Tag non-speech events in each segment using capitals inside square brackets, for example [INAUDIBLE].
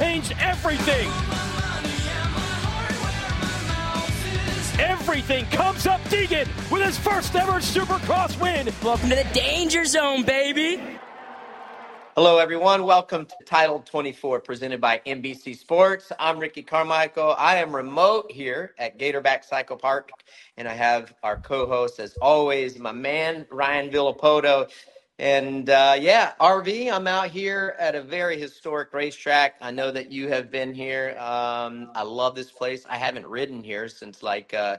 Changed everything. Everything comes up Deegan with his first ever Supercross win. Welcome to the danger zone, baby. Hello, everyone. Welcome to Title 24, presented by NBC Sports. I'm Ricky Carmichael. I am remote here at Gatorback Cycle Park, and I have our co-host, as always, my man Ryan Villopoto. And uh, yeah, RV, I'm out here at a very historic racetrack. I know that you have been here. Um, I love this place. I haven't ridden here since like uh,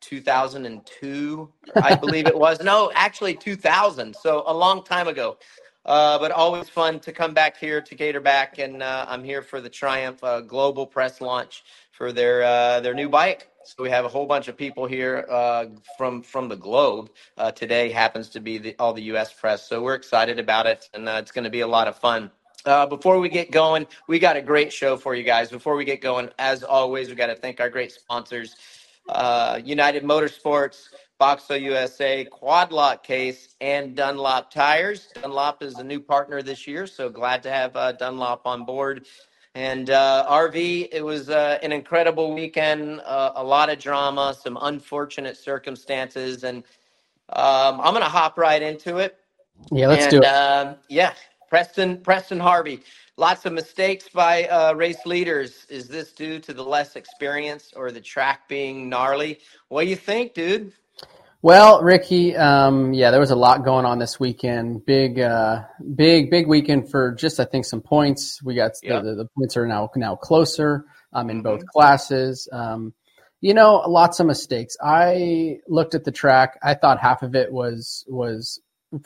2002, I believe it was. No, actually 2000. So a long time ago. Uh, but always fun to come back here to Gatorback, and uh, I'm here for the Triumph uh, Global Press launch for their uh, their new bike. So we have a whole bunch of people here uh, from from the globe. Uh, today happens to be the, all the U.S. press, so we're excited about it, and it's going to be a lot of fun. Uh, before we get going, we got a great show for you guys. Before we get going, as always, we got to thank our great sponsors uh, United Motorsports, Boxo USA, Quad Lock Case, and Dunlop Tires. Dunlop is a new partner this year, so glad to have uh, Dunlop on board. And uh, RV, it was uh, an incredible weekend, uh, a lot of drama, some unfortunate circumstances, and um, I'm going to hop right into it. Yeah, let's and, do it. Um, yeah, Preston, Preston Harvey. Lots of mistakes by uh, race leaders. Is this due to the less experience or the track being gnarly? What do you think, dude? Well, Ricky, um, yeah, there was a lot going on this weekend. Big, uh, big, big weekend for just I think some points. We got the, the, points are now now closer um, in both Mhm. classes. Um, you know, lots of mistakes. I looked at the track. I thought half of it was was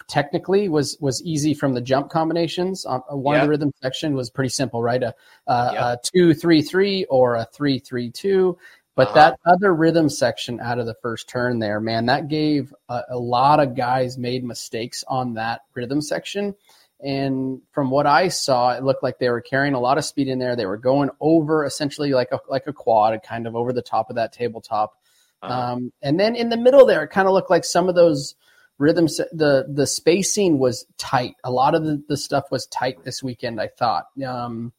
technically was was easy from the jump combinations. Um, one of the rhythm section was pretty simple, right? A, a two three three or a three three two. But Uh-huh. that other rhythm section out of the first turn there, man, that gave a, a lot of guys made mistakes on that rhythm section. And from what I saw, it looked like they were carrying a lot of speed in there. They were going over essentially like a like a quad, kind of over the top of that tabletop. Uh-huh. Um, and then in the middle there, it kind of looked like some of those rhythms. The the spacing was tight. A lot of the, the stuff was tight this weekend. I thought, um,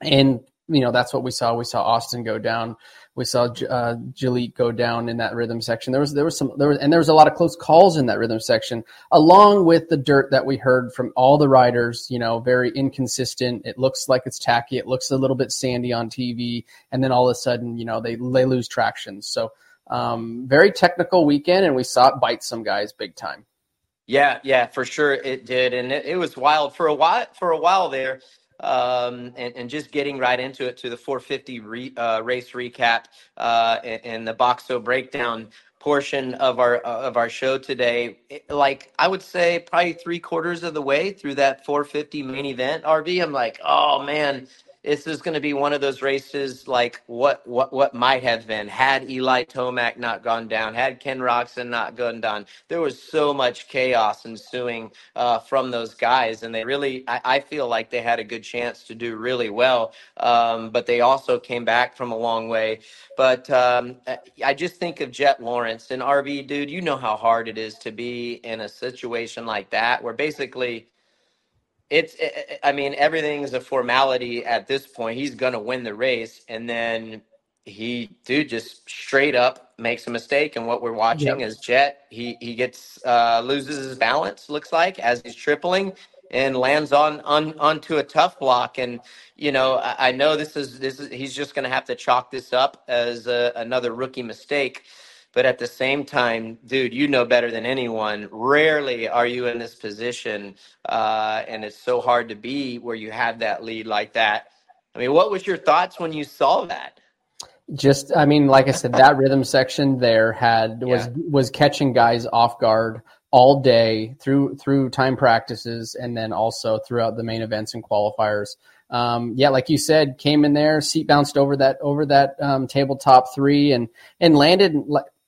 and you know that's what we saw. We saw Austin go down. We saw uh, Jalek go down in that rhythm section. There was there was some there was and there was a lot of close calls in that rhythm section, along with the dirt that we heard from all the riders. You know, very inconsistent. It looks like it's tacky. It looks a little bit sandy on TV, and then all of a sudden, you know, they they lose traction. So um, very technical weekend, and we saw it bite some guys big time. Yeah, yeah, for sure it did, and it, it was wild for a while. For a while there, um, and, and just getting right into it to the 450 re, uh, race recap uh, and, and the Boxo breakdown portion of our of our show today. It- like I would say, probably three quarters of the way through that 450 main event. RV, I'm like, oh man. This is going to be one of those races like what what what might have been had Eli Tomac not gone down, had Ken Roczen not gone down. There was so much chaos ensuing uh, from those guys, and they really, I, I feel like they had a good chance to do really well. Um, but they also came back from a long way. But um, I- I just think of Jett Lawrence and RV, dude. You know how hard it is to be in a situation like that, where basically it's i I mean everything's a formality at this point. He's going to win the race and then he dude just straight up makes a mistake and what we're watching Yep. is Jett. He he gets uh loses his balance looks like as he's tripling and lands on on onto a tough block. And you know i, I know this is this is he's just going to have to chalk this up as a, another rookie mistake but at the same time dude you know better than anyone rarely are you in this position uh and it's so hard to be where you have that lead like that i mean what was your thoughts when you saw that Just, I mean, like I said, that rhythm section there had [LAUGHS] was Yeah. was catching guys off guard all day through through time practices and then also throughout the main events and qualifiers. Um, yeah, like you said, came in there, seat bounced over that over that um, tabletop three and and landed.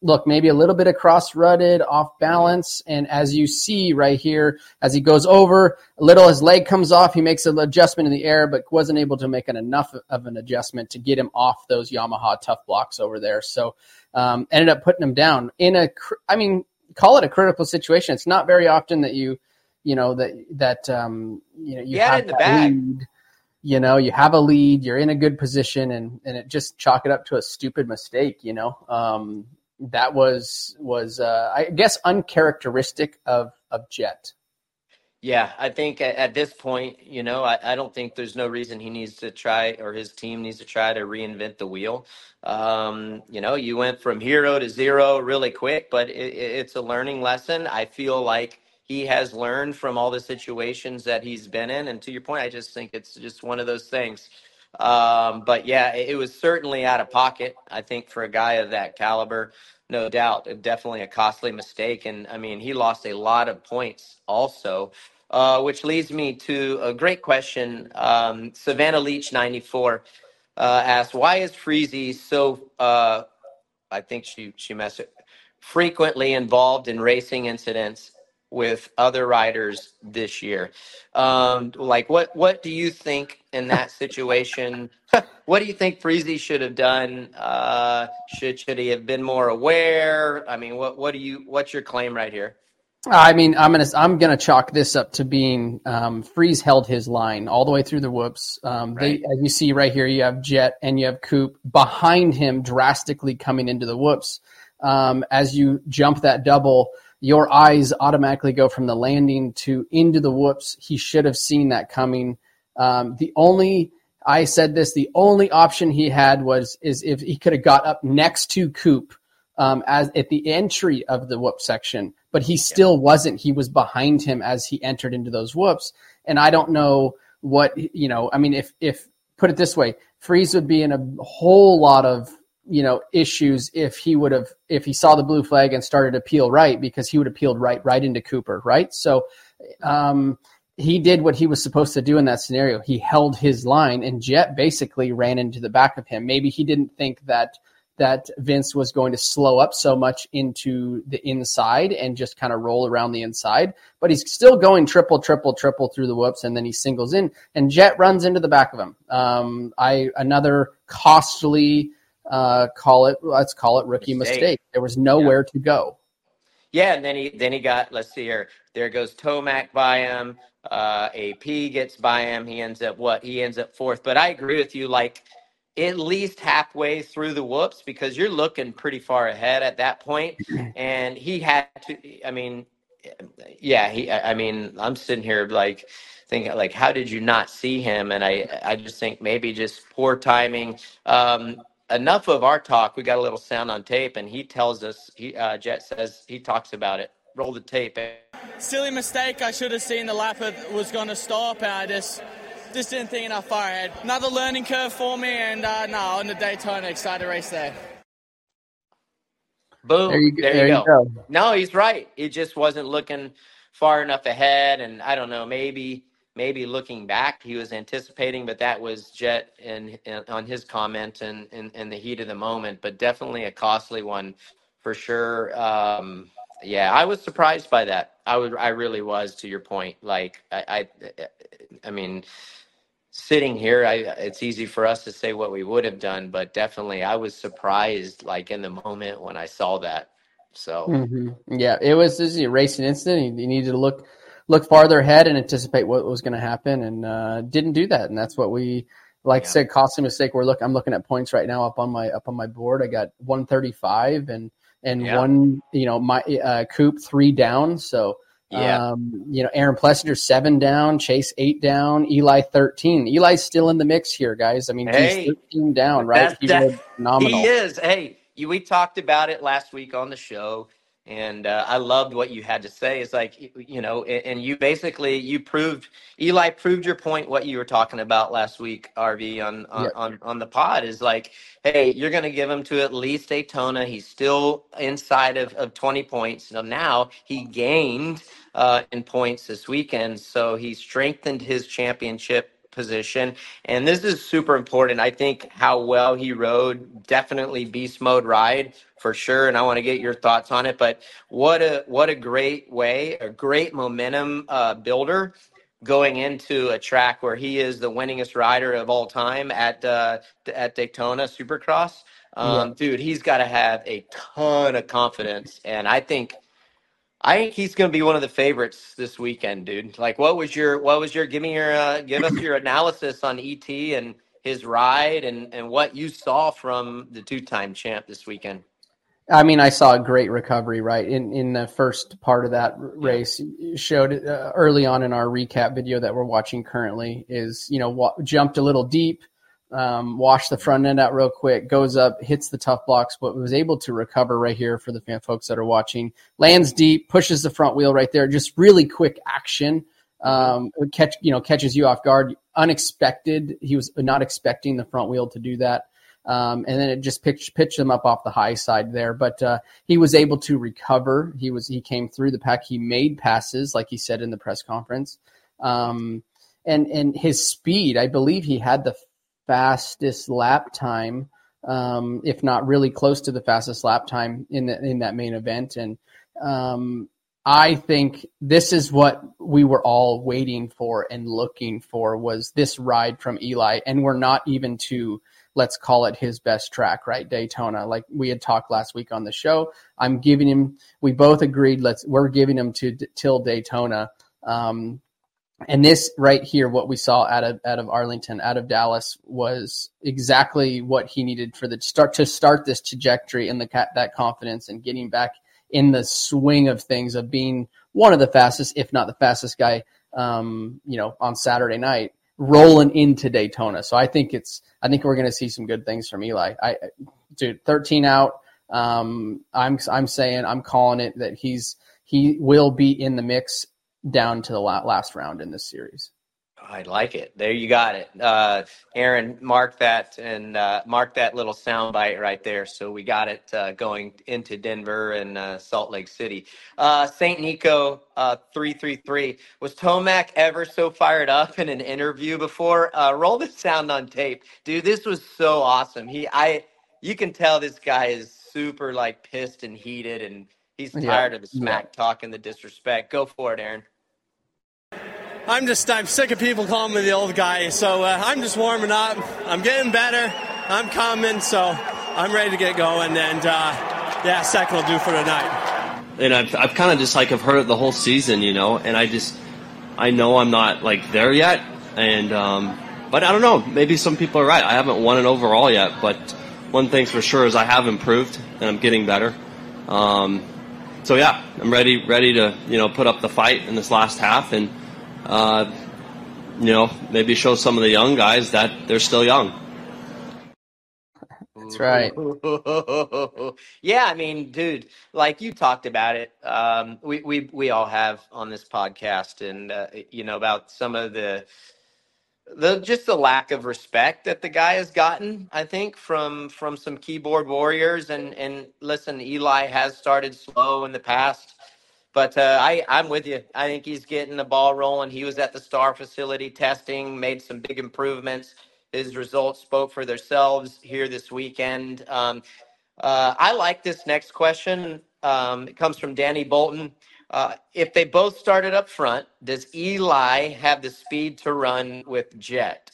Look, maybe a little bit of cross rutted, off balance, and as you see right here, as he goes over, a little his leg comes off. He makes an adjustment in the air, but wasn't able to make an enough of an adjustment to get him off those Yamaha tough blocks over there. So um, ended up putting him down in a, I mean, call it a critical situation. It's not very often that you, you know, that that um, you know you it have in the bag. lead. You know, you have a lead, you're in a good position, and and it just chalk it up to a stupid mistake. You know, um, that was was uh, I guess uncharacteristic of of Jett. Yeah, I think at, this point, you know, I, I don't think there's no reason he needs to try or his team needs to try to reinvent the wheel. Um, you know, you went from hero to zero really quick, but it- it's a learning lesson. I feel like he has learned from all the situations that he's been in. And to your point, I just think it's just one of those things. Um, but yeah, it, it was certainly out of pocket, I think, for a guy of that caliber. No doubt, definitely a costly mistake. And I mean, he lost a lot of points also. Uh, which leads me to a great question. Um, Savannah Leach, 94, uh, asked, Why is Freezy so, uh, I think she, she messed it, frequently involved in racing incidents with other riders this year? Um, like, what, what do you think in that situation? [LAUGHS] what do you think Freezy should have done? Uh, should, should he have been more aware? I mean, what, what do you, what's your claim right here? I mean, I'm gonna I'm gonna chalk this up to being um, Friese held his line all the way through the whoops. Um, Right. they, as you see right here, you have Jett and you have Coop behind him, drastically coming into the whoops. Um, as you jump that double, your eyes automatically go from the landing to into the whoops. He should have seen that coming. Um, the only I said this, the only option he had was is if he could have got up next to Coop um, as at the entry of the whoop section, but he still wasn't. He was behind him as he entered into those whoops, and I don't know what you know. I mean, if if put it this way, Friese would be in a whole lot of you know issues if he would have if he saw the blue flag and started to peel right because he would have peeled right right into Cooper, right? So. Um, he did what he was supposed to do in that scenario. He held his line, and Jett basically ran into the back of him. Maybe he didn't think that that Vince was going to slow up so much into the inside and just kind of roll around the inside, but he's still going triple, triple, triple through the whoops, and then he singles in, and Jett runs into the back of him. Um, I another costly uh, call it let's call it rookie Mistake. mistake. There was nowhere to go. Yeah, and then he then he got let's see here. There goes Tomac by him. Uh, AP gets by him. He ends up what? He ends up fourth. But I agree with you. Like at least halfway through the whoops because you're looking pretty far ahead at that point. [CLEARS THROAT] And he had to. I mean, yeah. He. I I mean, I'm sitting here like thinking like, how did you not see him? And I I just think maybe just poor timing. Um, enough of our talk. We got a little sound on tape, and he tells us. He uh, Jett says he talks about it. Roll the tape. silly mistake. I should have seen the lap it was going to stop, and I just just didn't think enough far ahead. Another learning curve for me, and uh, no, on the Daytona, excited to race there. Boom. There you go. There There you you go. go. No, he's right. He just wasn't looking far enough ahead, and I don't know. Maybe maybe looking back, he was anticipating, but that was Jett and on his comment and in, in the heat of the moment. But definitely a costly one for sure. Um, yeah, I was surprised by that. I would, I really was. To your point, like I, I, I mean, sitting here, I it's easy for us to say what we would have done, but definitely, I was surprised, like in the moment when I saw that. So hmm Yeah, it was this is a racing incident. He needed to look look farther ahead and anticipate what was going to happen, and uh, didn't do that. And that's what we like I said, costly mistake. We're look. I'm looking at points right now up on my up on my board. I got 135 and and Yeah. one. You know, my uh, Coop three down. So Yeah. um, you know, Aaron Plessinger seven down, Chase eight down, Eli 13. Eli's still in the mix here, guys. I mean, Hey, he's 13 down, right? He that- rode phenomenal. He is. Hey, you, we talked about it last week on the show, and uh, I loved what you had to say. It's like you know, and, you basically you proved Eli proved your point. What you were talking about last week, RV on on Yeah. on, on the pod is like, hey, you're going to give him to at least Daytona. He's still inside of, of 20 points. So now he gained uh, in points this weekend, so he strengthened his championship position. And this is super important. I think how well he rode, definitely beast mode ride for sure. And I want to get your thoughts on it. But what a what a great way, a great momentum uh, builder going into a track where he is the winningest rider of all time at uh, at Daytona Supercross. Um, Dude, he's got to have a ton of confidence, and I think I think he's going to be one of the favorites this weekend, dude. Like, what was your what was your give me your uh, give us your analysis on ET and his ride and and what you saw from the two time champ this weekend. I mean, I saw a great recovery right in in the first part of that race. Showed it uh, early on in our recap video that we're watching currently. Is you know wa- jumped a little deep, um, washed the front end out real quick, goes up, hits the tough blocks, but was able to recover right here for the fan folks that are watching. Lands deep, pushes the front wheel right there, just really quick action. Um, catch you know catches you off guard, unexpected. He was not expecting the front wheel to do that um, and then it just pitched pitched him up off the high side there. But uh, he was able to recover. He was he came through the pack. He made passes, like he said in the press conference, um, and and his speed. I believe he had the fastest lap time, um, if not really close to the fastest lap time in the, in that main event. And um, I think this is what we were all waiting for and looking for was this ride from Eli, and we're not even to let's call it his best track, right? Daytona. Like we had talked last week on the show. I'm giving him, we both agreed, let's, we're giving him to till Daytona. Um, and this right here, what we saw out of, out of Arlington, out of Dallas was exactly what he needed for the start to start this trajectory and the that confidence and getting back in the swing of things of being one of the fastest, if not the fastest guy, um, you know, on Saturday night rolling into Daytona. So I think it's I think we're going to see some good things from Eli. I dude, 13 out. Um, I'm I'm saying I'm calling it that he's he will be in the mix down to the last round in this series. I like it. There you got it. Uh, Aaron, mark that and uh, mark that little sound bite right there. So we got it uh, going into Denver and uh, Salt Lake City. Uh, St. Nico, uh, 333. Was Tomac ever so fired up in an interview before? Uh, roll the sound on tape. Dude, this was so awesome. He, I, you can tell this guy is super like pissed and heated and he's Yeah. tired of the Yeah. smack talk and the disrespect. Go for it, Aaron. I'm just I'm sick of people calling me the old guy, so uh, I'm just warming up. I'm getting better. I'm coming, so I'm ready to get going. And uh, yeah, second will do for tonight. and I've, I've kind of just like I've heard it the whole season, you know, and I just I know I'm not like there yet, and um, but I don't know, maybe some people are right. I haven't won an overall yet, but one thing's for sure is I have improved and I'm getting better. Um, so yeah, I'm ready ready to you know put up the fight in this last half and uh, you know maybe show some of the young guys that they're still young. That's right. [LAUGHS] yeah, I mean, dude, like you talked about it. Um, we we we all have on this podcast, and uh, you know about some of the the just the lack of respect that the guy has gotten. I think from from some keyboard warriors, and and listen, Eli has started slow in the past. But uh, I, I'm with you. I think he's getting the ball rolling. He was at the Star facility testing, made some big improvements. His results spoke for themselves here this weekend. Um, uh, I like this next question. Um, it comes from Danny Bolton. Uh, if they both started up front, does Eli have the speed to run with Jett?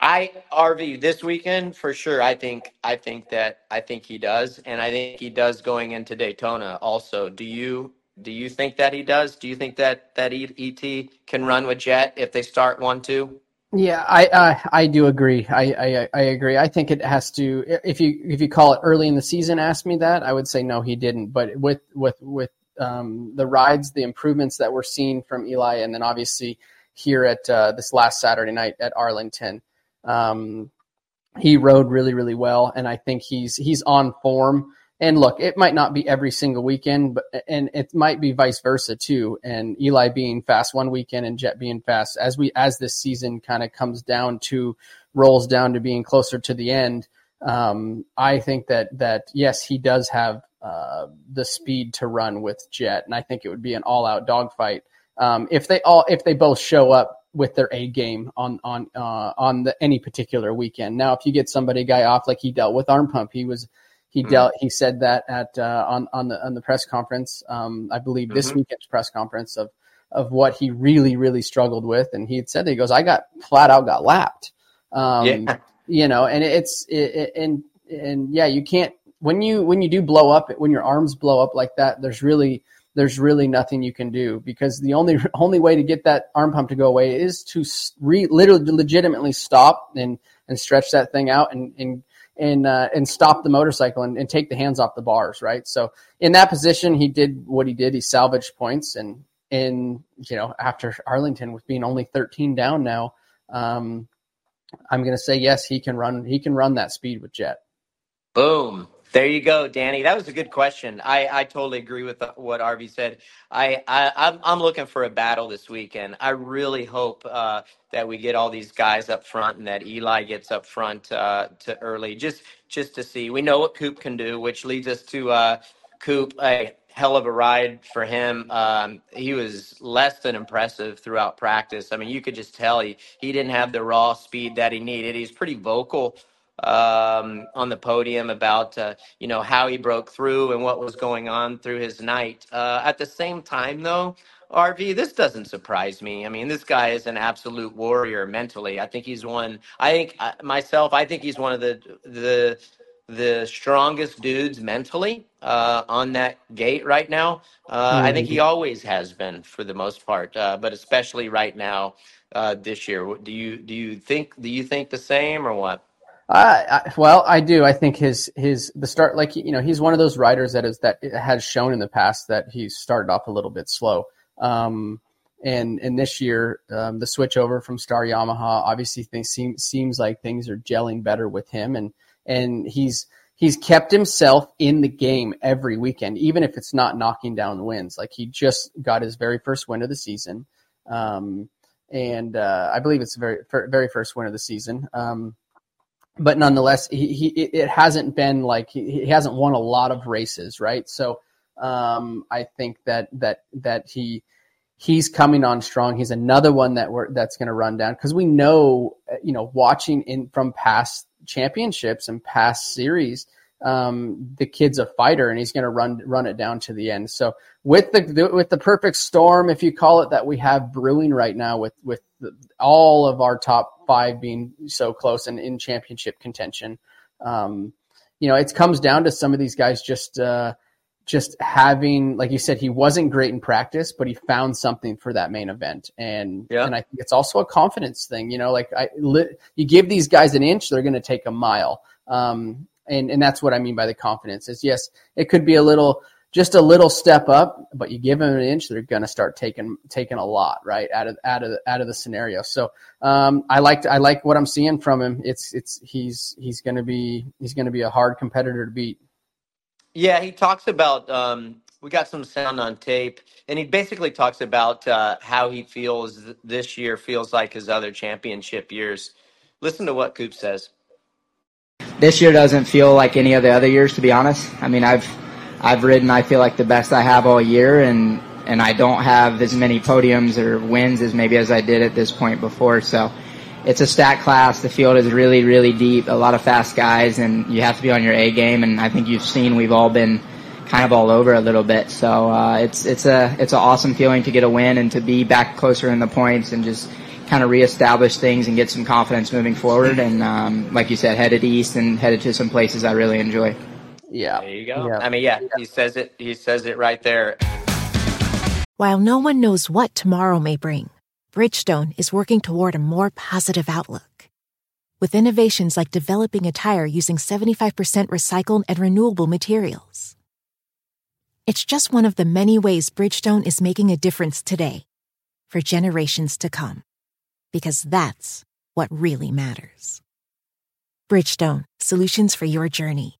I RV this weekend for sure. I think I think that I think he does, and I think he does going into Daytona. Also, do you do you think that he does? Do you think that that ET can run with Jett if they start one two? Yeah, I uh, I do agree. I, I I agree. I think it has to. If you if you call it early in the season, ask me that, I would say no, he didn't. But with with with um, the rides, the improvements that we're seeing from Eli, and then obviously here at uh, this last Saturday night at Arlington, um, he rode really really well, and I think he's he's on form. And look, it might not be every single weekend, but and it might be vice versa too. And Eli being fast one weekend and Jett being fast as we as this season kind of comes down to rolls down to being closer to the end. Um, I think that that yes, he does have uh, the speed to run with Jett, and I think it would be an all out dogfight um, if they all if they both show up with their A game on on uh, on the, any particular weekend. Now, if you get somebody guy off like he dealt with arm pump, he was he mm-hmm. dealt. He said that at uh, on on the on the press conference. Um, I believe mm-hmm. this weekend's press conference of of what he really really struggled with, and he had said that he goes, "I got flat out got lapped." Um, yeah. You know, and it's it, it, and and yeah, you can't when you when you do blow up when your arms blow up like that. There's really there's really nothing you can do because the only [LAUGHS] only way to get that arm pump to go away is to re, literally legitimately stop and and stretch that thing out and and and uh, and stop the motorcycle and, and, take the hands off the bars, right? So in that position, he did what he did. He salvaged points, and in you know after Arlington with being only 13 down now, um, I'm going to say yes, he can run. He can run that speed with Jett. Boom. There you go, Danny. That was a good question. I, I totally agree with what RV said. I, I I'm I'm looking for a battle this weekend. I really hope uh, that we get all these guys up front and that Eli gets up front uh, to early, just just to see. We know what Coop can do, which leads us to uh, Coop. A hell of a ride for him. Um, he was less than impressive throughout practice. I mean, you could just tell he he didn't have the raw speed that he needed. He's pretty vocal um, on the podium about uh, you know how he broke through and what was going on through his night. Uh, at the same time, though, RV, this doesn't surprise me. I mean, this guy is an absolute warrior mentally. I think he's one. I think uh, myself. I think he's one of the the the strongest dudes mentally uh, on that gate right now. Uh, I think he mm-hmm. always has been for the most part, uh, but especially right now uh, this year. Do you do you think do you think the same or what? I, well, I do. I think his his the start, like you know, he's one of those riders that is that has shown in the past that he started off a little bit slow. Um, and and this year, um, the switch over from Star Yamaha obviously things seem, seems like things are gelling better with him, and and he's he's kept himself in the game every weekend, even if it's not knocking down the wins. Like he just got his very first win of the season, um, and uh, I believe it's the very very first win of the season. But nonetheless, he, he it hasn't been like he, he hasn't won a lot of races, right? So um, I think that that that he he's coming on strong. He's another one that we're that's going to run down because we know you know watching in from past championships and past series um, the kid's a fighter and he's going to run run it down to the end. So with the with the perfect storm, if you call it that, we have brewing right now with with the, all of our top five being so close and in championship contention. Um, you know, it comes down to some of these guys just uh, just having, like you said, he wasn't great in practice, but he found something for that main event, and yeah. and I think it's also a confidence thing. You know, like I, you give these guys an inch, they're going to take a mile. Um, and and that's what I mean by the confidence. Is yes, it could be a little just a little step up, but you give them an inch, they're going to start taking taking a lot right out of out of out of the scenario. So um, I like I like what I'm seeing from him. It's it's he's he's going to be he's going to be a hard competitor to beat. Yeah, he talks about. Um, we got some sound on tape, and he basically talks about uh, how he feels this year feels like his other championship years. Listen to what Coop says this year doesn't feel like any of the other years, to be honest. I mean, I've I've ridden, I feel like the best I have all year, and and I don't have as many podiums or wins as maybe as I did at this point before. So it's a stat class. The field is really, really deep. A lot of fast guys, and you have to be on your A game. And I think you've seen we've all been kind of all over a little bit. So uh, it's it's a it's an awesome feeling to get a win and to be back closer in the points and just kind of reestablish things and get some confidence moving forward. And um, like you said, headed east and headed to some places I really enjoy. Yeah, there you go. Yeah. I mean, yeah, he says it. He says it right there. While no one knows what tomorrow may bring, Bridgestone is working toward a more positive outlook. With innovations like developing a tire using 75% recycled and renewable materials. It's just one of the many ways Bridgestone is making a difference today for generations to come. Because that's what really matters. Bridgestone, solutions for your journey.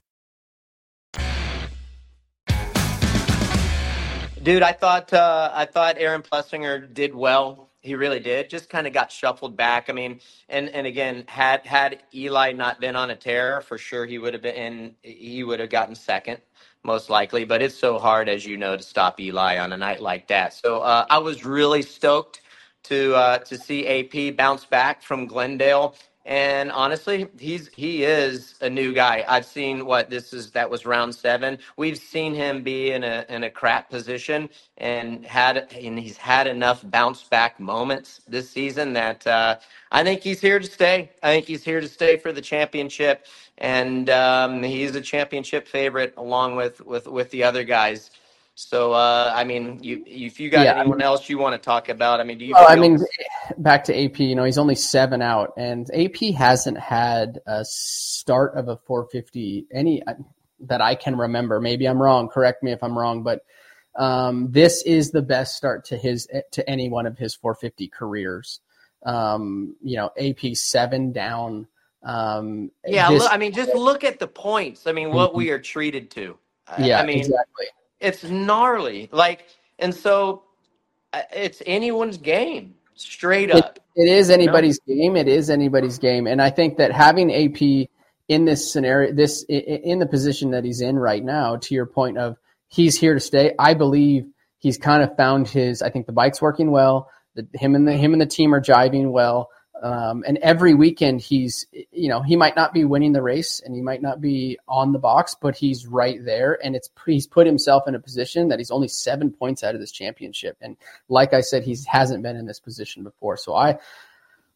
Dude, I thought uh, I thought Aaron Plessinger did well. He really did. Just kind of got shuffled back. I mean, and and again, had had Eli not been on a tear, for sure he would have been. In, He would have gotten second, most likely. But it's so hard, as you know, to stop Eli on a night like that. So uh, I was really stoked to uh, to see AP bounce back from Glendale. And honestly, he's he is a new guy. I've seen what this is. That was round seven. We've seen him be in a in a crap position and had and he's had enough bounce back moments this season that uh, I think he's here to stay. I think he's here to stay for the championship, and um, he's a championship favorite along with with with the other guys. So uh, I mean, you if you got Yeah, I anyone else you want to talk about, I mean, do you? Well, I mean, back to AP, you know, he's only seven out, and AP hasn't had a start of a 450 any that I can remember. Maybe I'm wrong. Correct me if I'm wrong, but um, this is the best start to his to any one of his 450 careers. Um, you know, AP seven down. Um, Yeah, this- look, I mean, just look at the points. I mean, what we are treated to. Yeah, I mean, exactly. It's gnarly. Like, and so uh, it's anyone's game, straight It- up. it is anybody's game. It is anybody's game, and I think that having AP in this scenario, this in the position that he's in right now, to your point of he's here to stay. I believe he's kind of found his. I think the bike's working well. The, him and the him and the team are jiving well. Um, and every weekend he's, you know, he might not be winning the race and he might not be on the box, but he's right there. And it's he's put himself in a position that he's only seven points out of this championship. And like I said, he hasn't been in this position before. So I,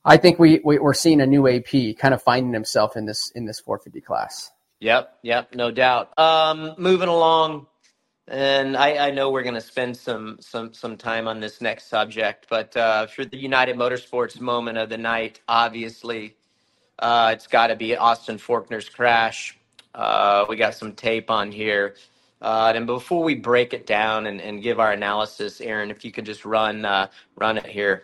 I think we, we we're seeing a new AP kind of finding himself in this in this 450 class. Yep, yep, no doubt. Um, moving along, and I, I know we're going to spend some some some time on this next subject, but uh, for the United Motorsports moment of the night, obviously, uh, it's got to be Austin Forkner's crash. Uh, we got some tape on here. Uh, and before we break it down and, and give our analysis, Aaron, if you could just run uh, run it here.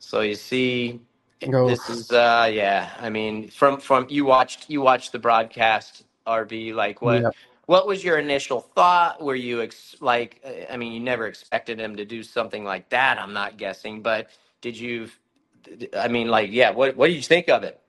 So you see, Go. this is uh, yeah. I mean, from from you watched you watched the broadcast, RV. Like what Yep. What was your initial thought? Were you ex- like? uh, I mean, you never expected him to do something like that. I'm not guessing, but did you? I mean, like, yeah. What what did you think of it?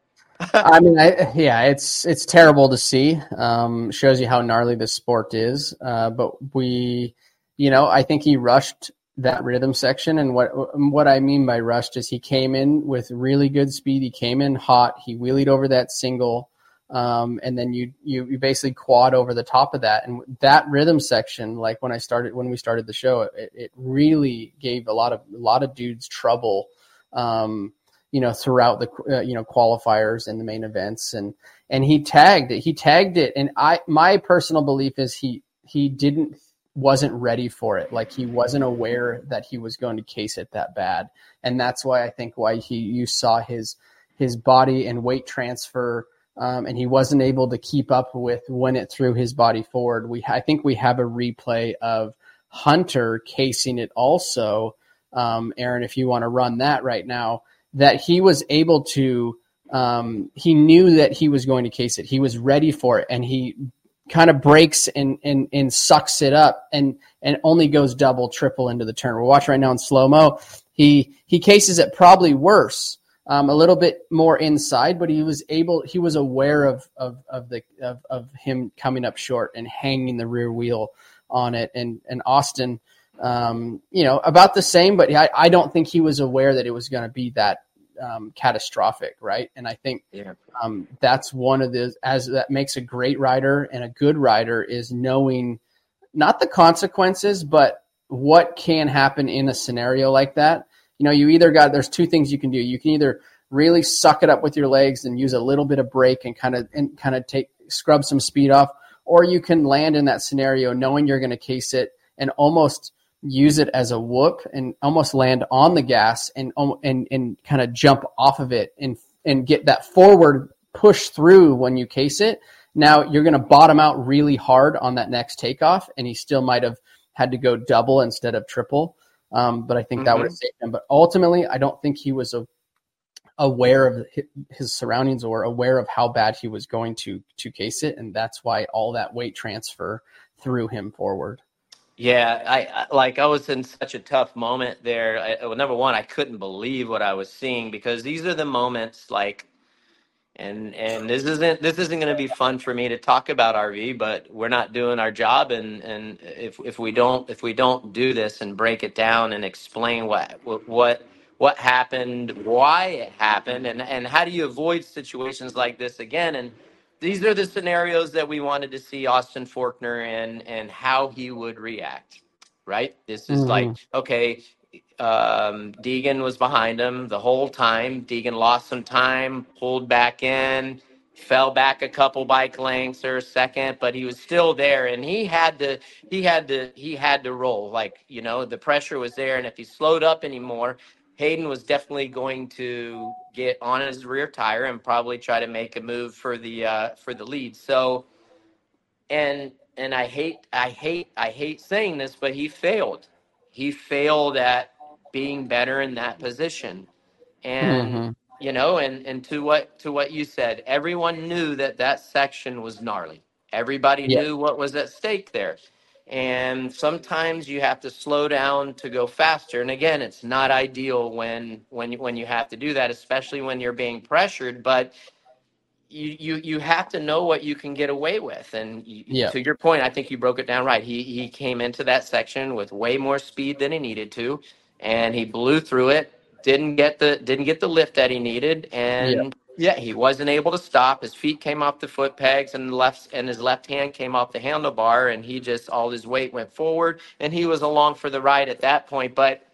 I mean, I, yeah, it's it's terrible to see. Um, shows you how gnarly this sport is. Uh, but we, you know, I think he rushed that rhythm section, and what what I mean by rushed is he came in with really good speed. He came in hot. He wheelied over that single, um, and then you, you you basically quad over the top of that. And that rhythm section, like when I started when we started the show, it, it really gave a lot of a lot of dudes trouble. Um, you know throughout the uh, you know qualifiers and the main events and and he tagged it he tagged it and i my personal belief is he he didn't wasn't ready for it like he wasn't aware that he was going to case it that bad and that's why i think why he you saw his his body and weight transfer um, and he wasn't able to keep up with when it threw his body forward we i think we have a replay of Hunter casing it also, um, Aaron, if you want to run that right now, that he was able to, um, he knew that he was going to case it. He was ready for it and he kind of brakes and, and, and sucks it up and, and only goes double, triple into the turn. We're watching right now in slow mo. He, he cases it probably worse um, a little bit more inside, but he was able, he was aware of, of, of the, of, of him coming up short and hanging the rear wheel on it. And, and Austin, um, you know, about the same, but I, I don't think he was aware that it was going to be that, um, catastrophic. Right. And I think, yeah. um, that's one of the, as that makes a great rider and a good rider is knowing not the consequences, but what can happen in a scenario like that you know, you either got there's two things you can do. You can either really suck it up with your legs and use a little bit of brake and kind of and kind of take scrub some speed off, or you can land in that scenario knowing you're going to case it and almost use it as a whoop and almost land on the gas and um, and and kind of jump off of it and and get that forward push through when you case it. Now you're going to bottom out really hard on that next takeoff, and he still might have had to go double instead of triple. Um, but I think mm-hmm. that would have saved him. But ultimately, I don't think he was a, aware of his surroundings or aware of how bad he was going to to case it, and that's why all that weight transfer threw him forward. Yeah, I, I like I was in such a tough moment there. I, well, number one, I couldn't believe what I was seeing because these are the moments like and and this isn't this isn't going to be fun for me to talk about RV, but we're not doing our job, and and if if we don't if we don't do this and break it down and explain what what what happened, why it happened, and and how do you avoid situations like this again, and these are the scenarios that we wanted to see Austin Forkner in and how he would react. Right? This is mm-hmm. like okay, um, Deegan was behind him the whole time. Deegan lost some time, pulled back in, fell back a couple bike lengths or a second, but he was still there, and he had to he had to he had to roll. Like you know, the pressure was there, and if he slowed up anymore, Haiden was definitely going to get on his rear tire and probably try to make a move for the uh, for the lead. So, and and I hate I hate I hate saying this, but he failed. He failed at being better in that position. And mm-hmm. you know, and and to what to what you said, everyone knew that that section was gnarly. Everybody yeah. knew what was at stake there. And sometimes you have to slow down to go faster. And again, it's not ideal when when when you have to do that, especially when you're being pressured, but you, you you have to know what you can get away with and you, yeah. to your point i think you broke it down right he he came into that section with way more speed than he needed to and he blew through it. Didn't get the didn't get the lift that he needed, and yeah, he wasn't able to stop. His feet came off the foot pegs, and left and his left hand came off the handlebar, and he just all his weight went forward, and he was along for the ride at that point. But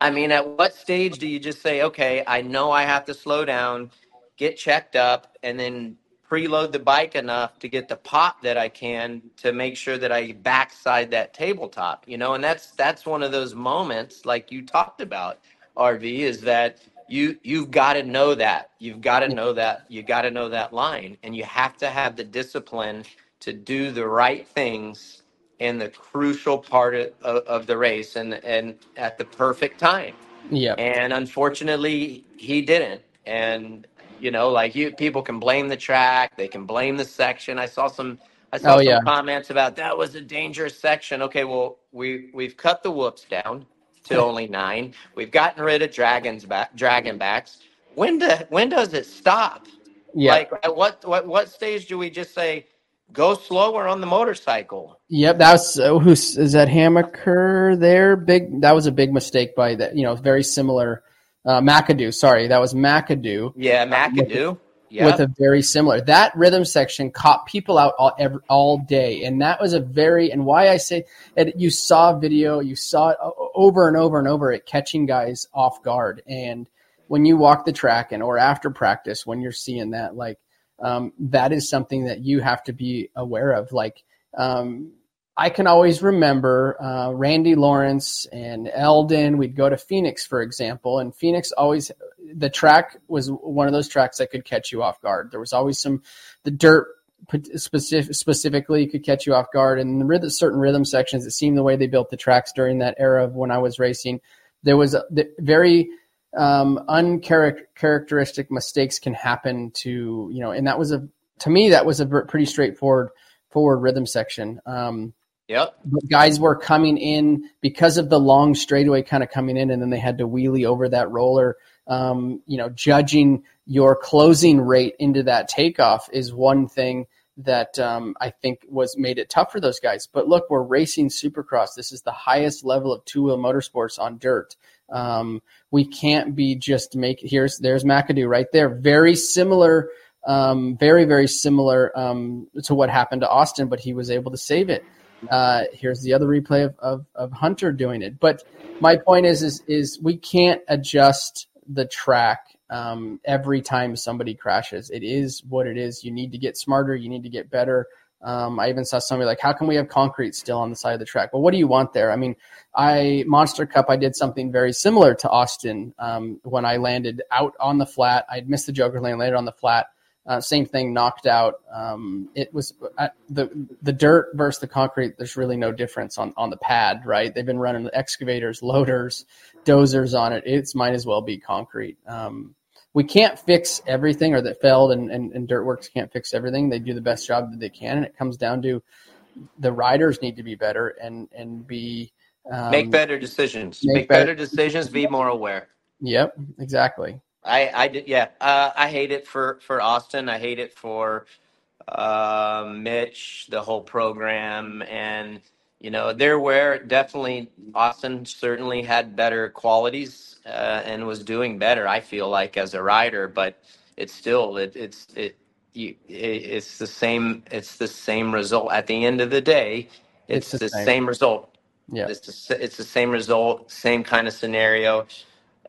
I mean, at what stage do you just say, okay, I know I have to slow down, get checked up, and then preload the bike enough to get the pop that I can to make sure that I backside that tabletop, you know, and that's that's one of those moments like you talked about, RV, is that you you've got to know that. You've got to know that. You got to know that line and you have to have the discipline to do the right things in the crucial part of, of, of the race and and at the perfect time. Yeah. And unfortunately, he didn't. And you know, like you people can blame the track, they can blame the section. I saw some I saw oh, some yeah. comments about that was a dangerous section. Okay, well we we've cut the whoops down to [LAUGHS] only nine. We've gotten rid of dragons back dragon backs. When do when does it stop? Yeah. Like at what what what stage do we just say go slower on the motorcycle? Yep, that's uh, who's is that Hammaker there? Big that was a big mistake by that. You know, very similar uh, McAdoo. Sorry, that was McAdoo. Yeah, McAdoo. Yeah. With a very similar that rhythm section caught people out all every, all day, and that was a very and why I say that You saw video, you saw it over and over and over it catching guys off guard, and when you walk the track and or after practice when you're seeing that, like um, that is something that you have to be aware of. Like um, I can always remember uh, Randy Lawrence and Aldon. We'd go to Phoenix, for example, and Phoenix always the track was one of those tracks that could catch you off guard. There was always some the dirt specific, specifically could catch you off guard. And rhythm, certain rhythm sections, it seemed the way they built the tracks during that era of when I was racing, there was a, the, very um, uncharacteristic mistakes can happen to you know, and that was a to me that was a pretty straightforward forward rhythm section. Um, Yep. But guys were coming in because of the long straightaway kind of coming in, and then they had to wheelie over that roller. Um, you know, judging your closing rate into that takeoff is one thing that um, I think was made it tough for those guys. But look, we're racing Supercross. This is the highest level of two wheel motorsports on dirt. Um, we can't be just make here's there's McAdoo right there. Very similar, um, very very similar um, to what happened to Austin, but he was able to save it. Uh, here's the other replay of, of, of Hunter doing it. But my point is is is we can't adjust the track um, every time somebody crashes. It is what it is. You need to get smarter. You need to get better. Um, I even saw somebody like, how can we have concrete still on the side of the track? Well, what do you want there? I mean, I Monster Cup, I did something very similar to Austin um, when I landed out on the flat. I'd missed the Joker lane, landed on the flat. Uh, same thing, knocked out. Um, it was uh, the the dirt versus the concrete. There's really no difference on on the pad, right? They've been running excavators, loaders, dozers on it. It's might as well be concrete. Um, we can't fix everything, or that failed, and, and, and Dirt Wurx can't fix everything. They do the best job that they can, and it comes down to the riders need to be better and and be um, make better decisions. Make, make better, better, decisions. Be more aware. Yep, exactly. I I did yeah. Uh, I hate it for for Austin. I hate it for uh, Mitch, the whole program, and you know there were definitely Austin certainly had better qualities uh, and was doing better. I feel like as a rider, but it's still it, it's it, you, it, it's the same it's the same result at the end of the day. It's, it's the, the same. same. result. Yeah, it's the, it's the same result, same kind of scenario.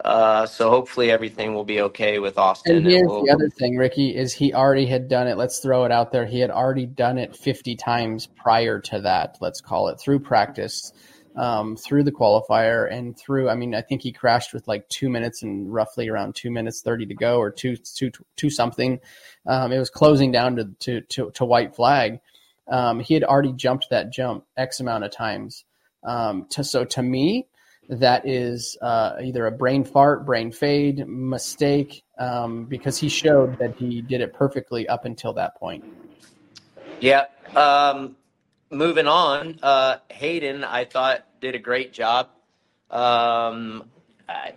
Uh, so hopefully everything will be okay with Austin. And here's we'll, the other thing, Ricky, is he already had done it. Let's throw it out there. He had already done it 50 times prior to that. Let's call it through practice, um, through the qualifier, and through. I mean, I think he crashed with like two minutes and roughly around two minutes 30 to go, or two two two something. Um, it was closing down to to to, to white flag. Um, he had already jumped that jump x amount of times. Um, to, so to me, that is uh, either a brain fart, brain fade, mistake, um, because he showed that he did it perfectly up until that point. Yeah. Um, moving on, uh, Haiden, I thought did a great job. Um,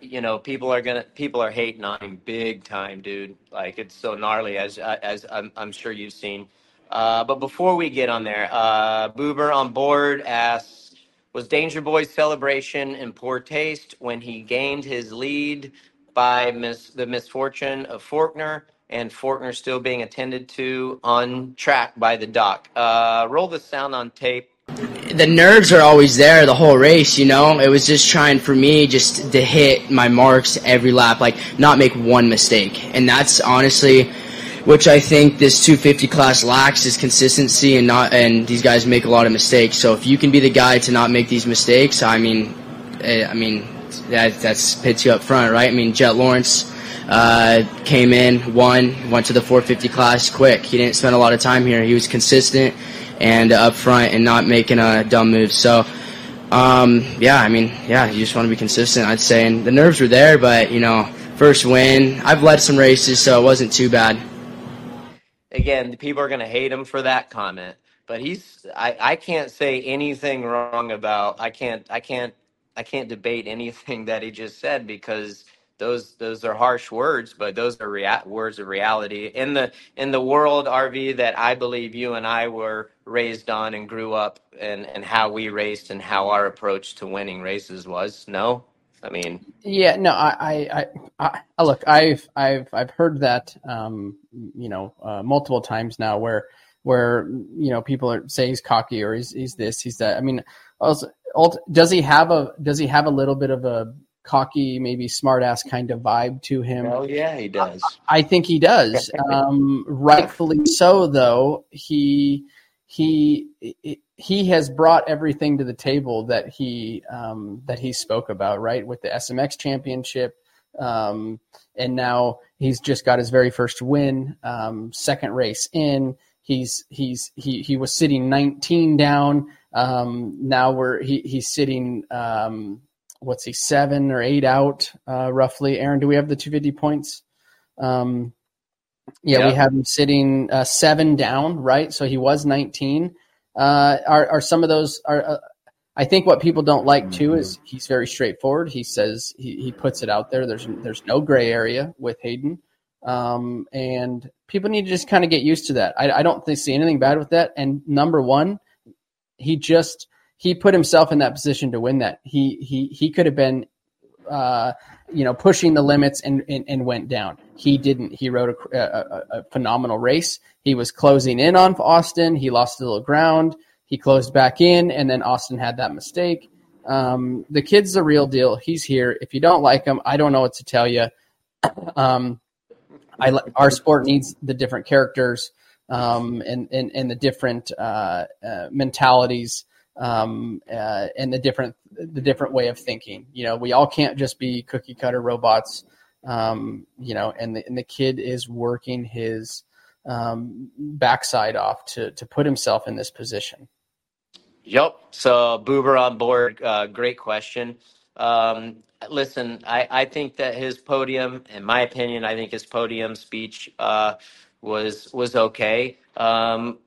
you know, people are gonna people are hating on him big time, dude. Like it's so gnarly, as as I'm, I'm sure you've seen. Uh, but before we get on there, uh, Boober on board asks was Danger Boy's celebration in poor taste when he gained his lead by mis- the misfortune of Forkner and Forkner still being attended to on track by the doc. Uh, roll the sound on tape. The nerves are always there the whole race, you know? It was just trying for me just to hit my marks every lap, like not make one mistake. And that's honestly which I think this 250 class lacks is consistency and not and these guys make a lot of mistakes. So if you can be the guy to not make these mistakes, I mean, eh, I mean that that's puts you up front, right? I mean, Jett Lawrence uh, came in, won, went to the 450 class quick. He didn't spend a lot of time here. He was consistent and up front and not making a dumb move. So. Um, yeah, I mean, yeah, you just want to be consistent, I'd say. And the nerves were there, but, you know, first win. I've led some races, so it wasn't too bad again, people are going to hate him for that comment, but he's I, I can't say anything wrong about I can't I can't I can't debate [LAUGHS] anything that he just said because those those are harsh words, but those are rea- words of reality in the in the world RV that I believe you and I were raised on and grew up and and how we raced and how our approach to winning races was. No, I mean, yeah, no, I, I, I, look, I've, I've, I've heard that, um, you know, uh, multiple times now, where, where you know people are say he's cocky or he's, he's this, he's that. I mean, also, does he have a, does he have a little bit of a cocky, maybe smartass kind of vibe to him? Oh yeah, he does. I, I think he does. [LAUGHS] um, rightfully so, though. He, he, he has brought everything to the table that he um, that he spoke about, right? With the SMX championship, um, and now he's just got his very first win, um, second race in. He's he's he he was sitting 19 down. Um, now we're he he's sitting um, what's he seven or eight out uh, roughly. Aaron, do we have the 250 points? Um, yeah, Yep. we have him sitting uh, seven down, right? So he was 19. Uh, are are some of those are? Uh, I think what people don't like too is he's very straightforward. He says he, he puts it out there. There's there's no gray area with Haiden, um, and people need to just kind of get used to that. I, I don't think, see anything bad with that. And number one, he just he put himself in that position to win that. He he he could have been uh, you know, pushing the limits and, and, and went down. He didn't. He rode a, a, a phenomenal race. He was closing in on Austin. He lost a little ground. He closed back in, and then Austin had that mistake. Um, the kid's the real deal. He's here. If you don't like him, I don't know what to tell you. [COUGHS] Um, I our sport needs the different characters um, and, and and the different uh, uh, mentalities um, uh, and the different the different way of thinking. You know, we all can't just be cookie cutter robots. Um, you know, and the and the kid is working his um, backside off to to put himself in this position. Yep. So Boober on board. Uh, great question. Um, listen, I, I think that his podium, in my opinion, I think his podium speech uh, was was okay. Um,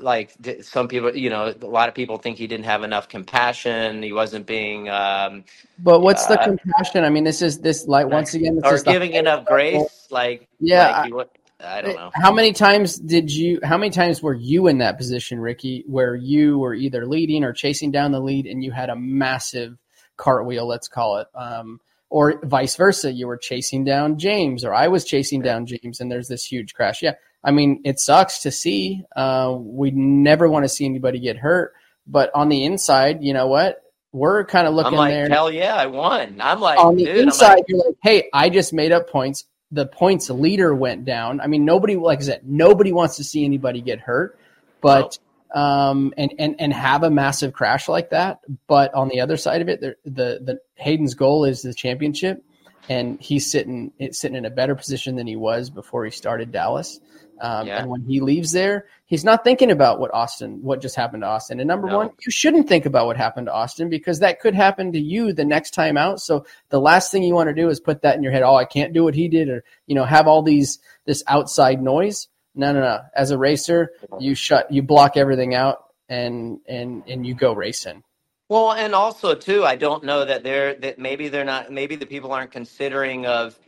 like some people, you know, a lot of people think he didn't have enough compassion. He wasn't being um, But what's the uh, compassion? I mean, this is this like once again, or is the giving enough grace. Like, Yeah, like I- I don't know. How many times did you? How many times were you in that position, Ricky, where you were either leading or chasing down the lead, and you had a massive cartwheel, let's call it, um, or vice versa? You were chasing down James, or I was chasing down James, and there's this huge crash. Yeah, I mean, it sucks to see. Uh, we never want to see anybody get hurt, but on the inside, you know what? We're kind of looking I'm like, there hell yeah, I won. I'm like, on the dude, inside, like, you're like, hey, I just made up points. The points leader went down. I mean, nobody, like I said, nobody wants to see anybody get hurt, but um, and and and have a massive crash like that. But on the other side of it, the the, the Haiden's goal is the championship, and he's sitting sitting in a better position than he was before he started Dallas. Um, Yeah. And when he leaves there, he's not thinking about what Austin, what just happened to Austin. And number No. one, you shouldn't think about what happened to Austin because that could happen to you the next time out. So the last thing you want to do is put that in your head. Oh, I can't do what he did, or you know, have all these this outside noise. No, no, no. As a racer, you shut, you block everything out, and and and you go racing. Well, and also too, I don't know that they're that maybe they're not maybe the people aren't considering of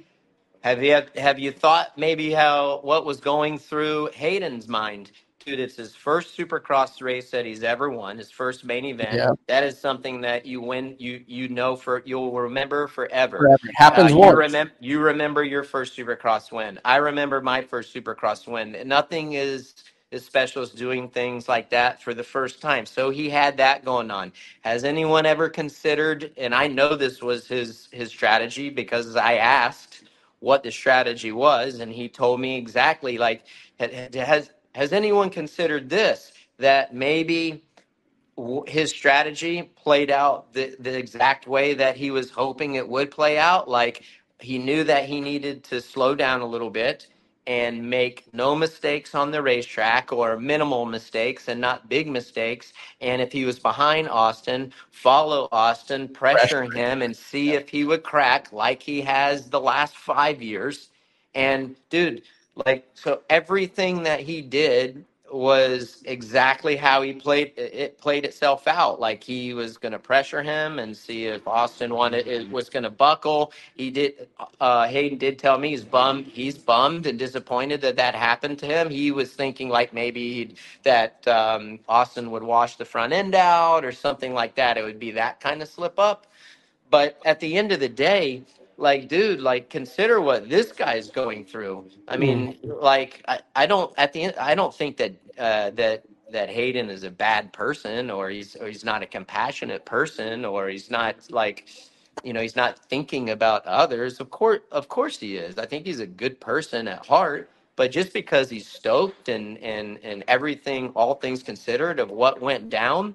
have you have you thought maybe how what was going through Haiden's mind? Dude, it's his first Supercross race that he's ever won, his first main event. Yeah. That is something that you win you you know for you'll remember forever. Forever. It happens Uh, once. You remember you remember your first Supercross win. I remember my first Supercross win. Nothing is as special as doing things like that for the first time. So he had that going on. Has anyone ever considered? And I know this was his his strategy because I asked what the strategy was, and he told me exactly. Like, has has anyone considered this? That maybe his strategy played out the, the exact way that he was hoping it would play out. Like he knew that he needed to slow down a little bit and make no mistakes on the racetrack or minimal mistakes and not big mistakes. And if he was behind Austin, follow Austin, pressure him, and see if he would crack like he has the last five years. And dude, like, so everything that he did was exactly how he played it played itself out. Like he was going to pressure him and see if austin wanted it was going to buckle. He did uh haiden did tell me he's bummed he's bummed and disappointed that that happened to him. He was thinking like maybe that um austin would wash the front end out or something like that. It would be that kind of slip up. But at the end of the day like dude like consider what this guy's going through. I mean like i, I don't at the end i don't think that uh that that haiden is a bad person or he's or he's not a compassionate person or he's not like you know he's not thinking about others. Of course of course he is. I think he's a good person at heart but just because he's stoked and and and everything all things considered of what went down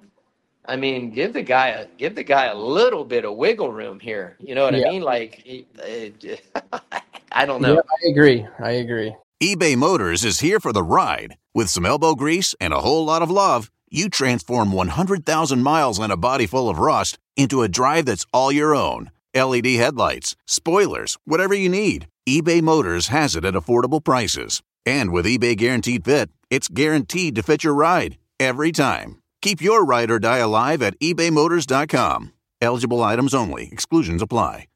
I mean, give the guy a give the guy a little bit of wiggle room here. You know what Yeah. I mean? Like, he, [LAUGHS] I don't know. Yeah, I agree. I agree. eBay Motors is here for the ride. With some elbow grease and a whole lot of love, you transform 100,000 miles and a body full of rust into a drive that's all your own. LED headlights, spoilers, whatever you need, eBay Motors has it at affordable prices. And with eBay Guaranteed Fit, it's guaranteed to fit your ride every time. Keep your ride or die alive at ebaymotors.com. Eligible items only, exclusions apply.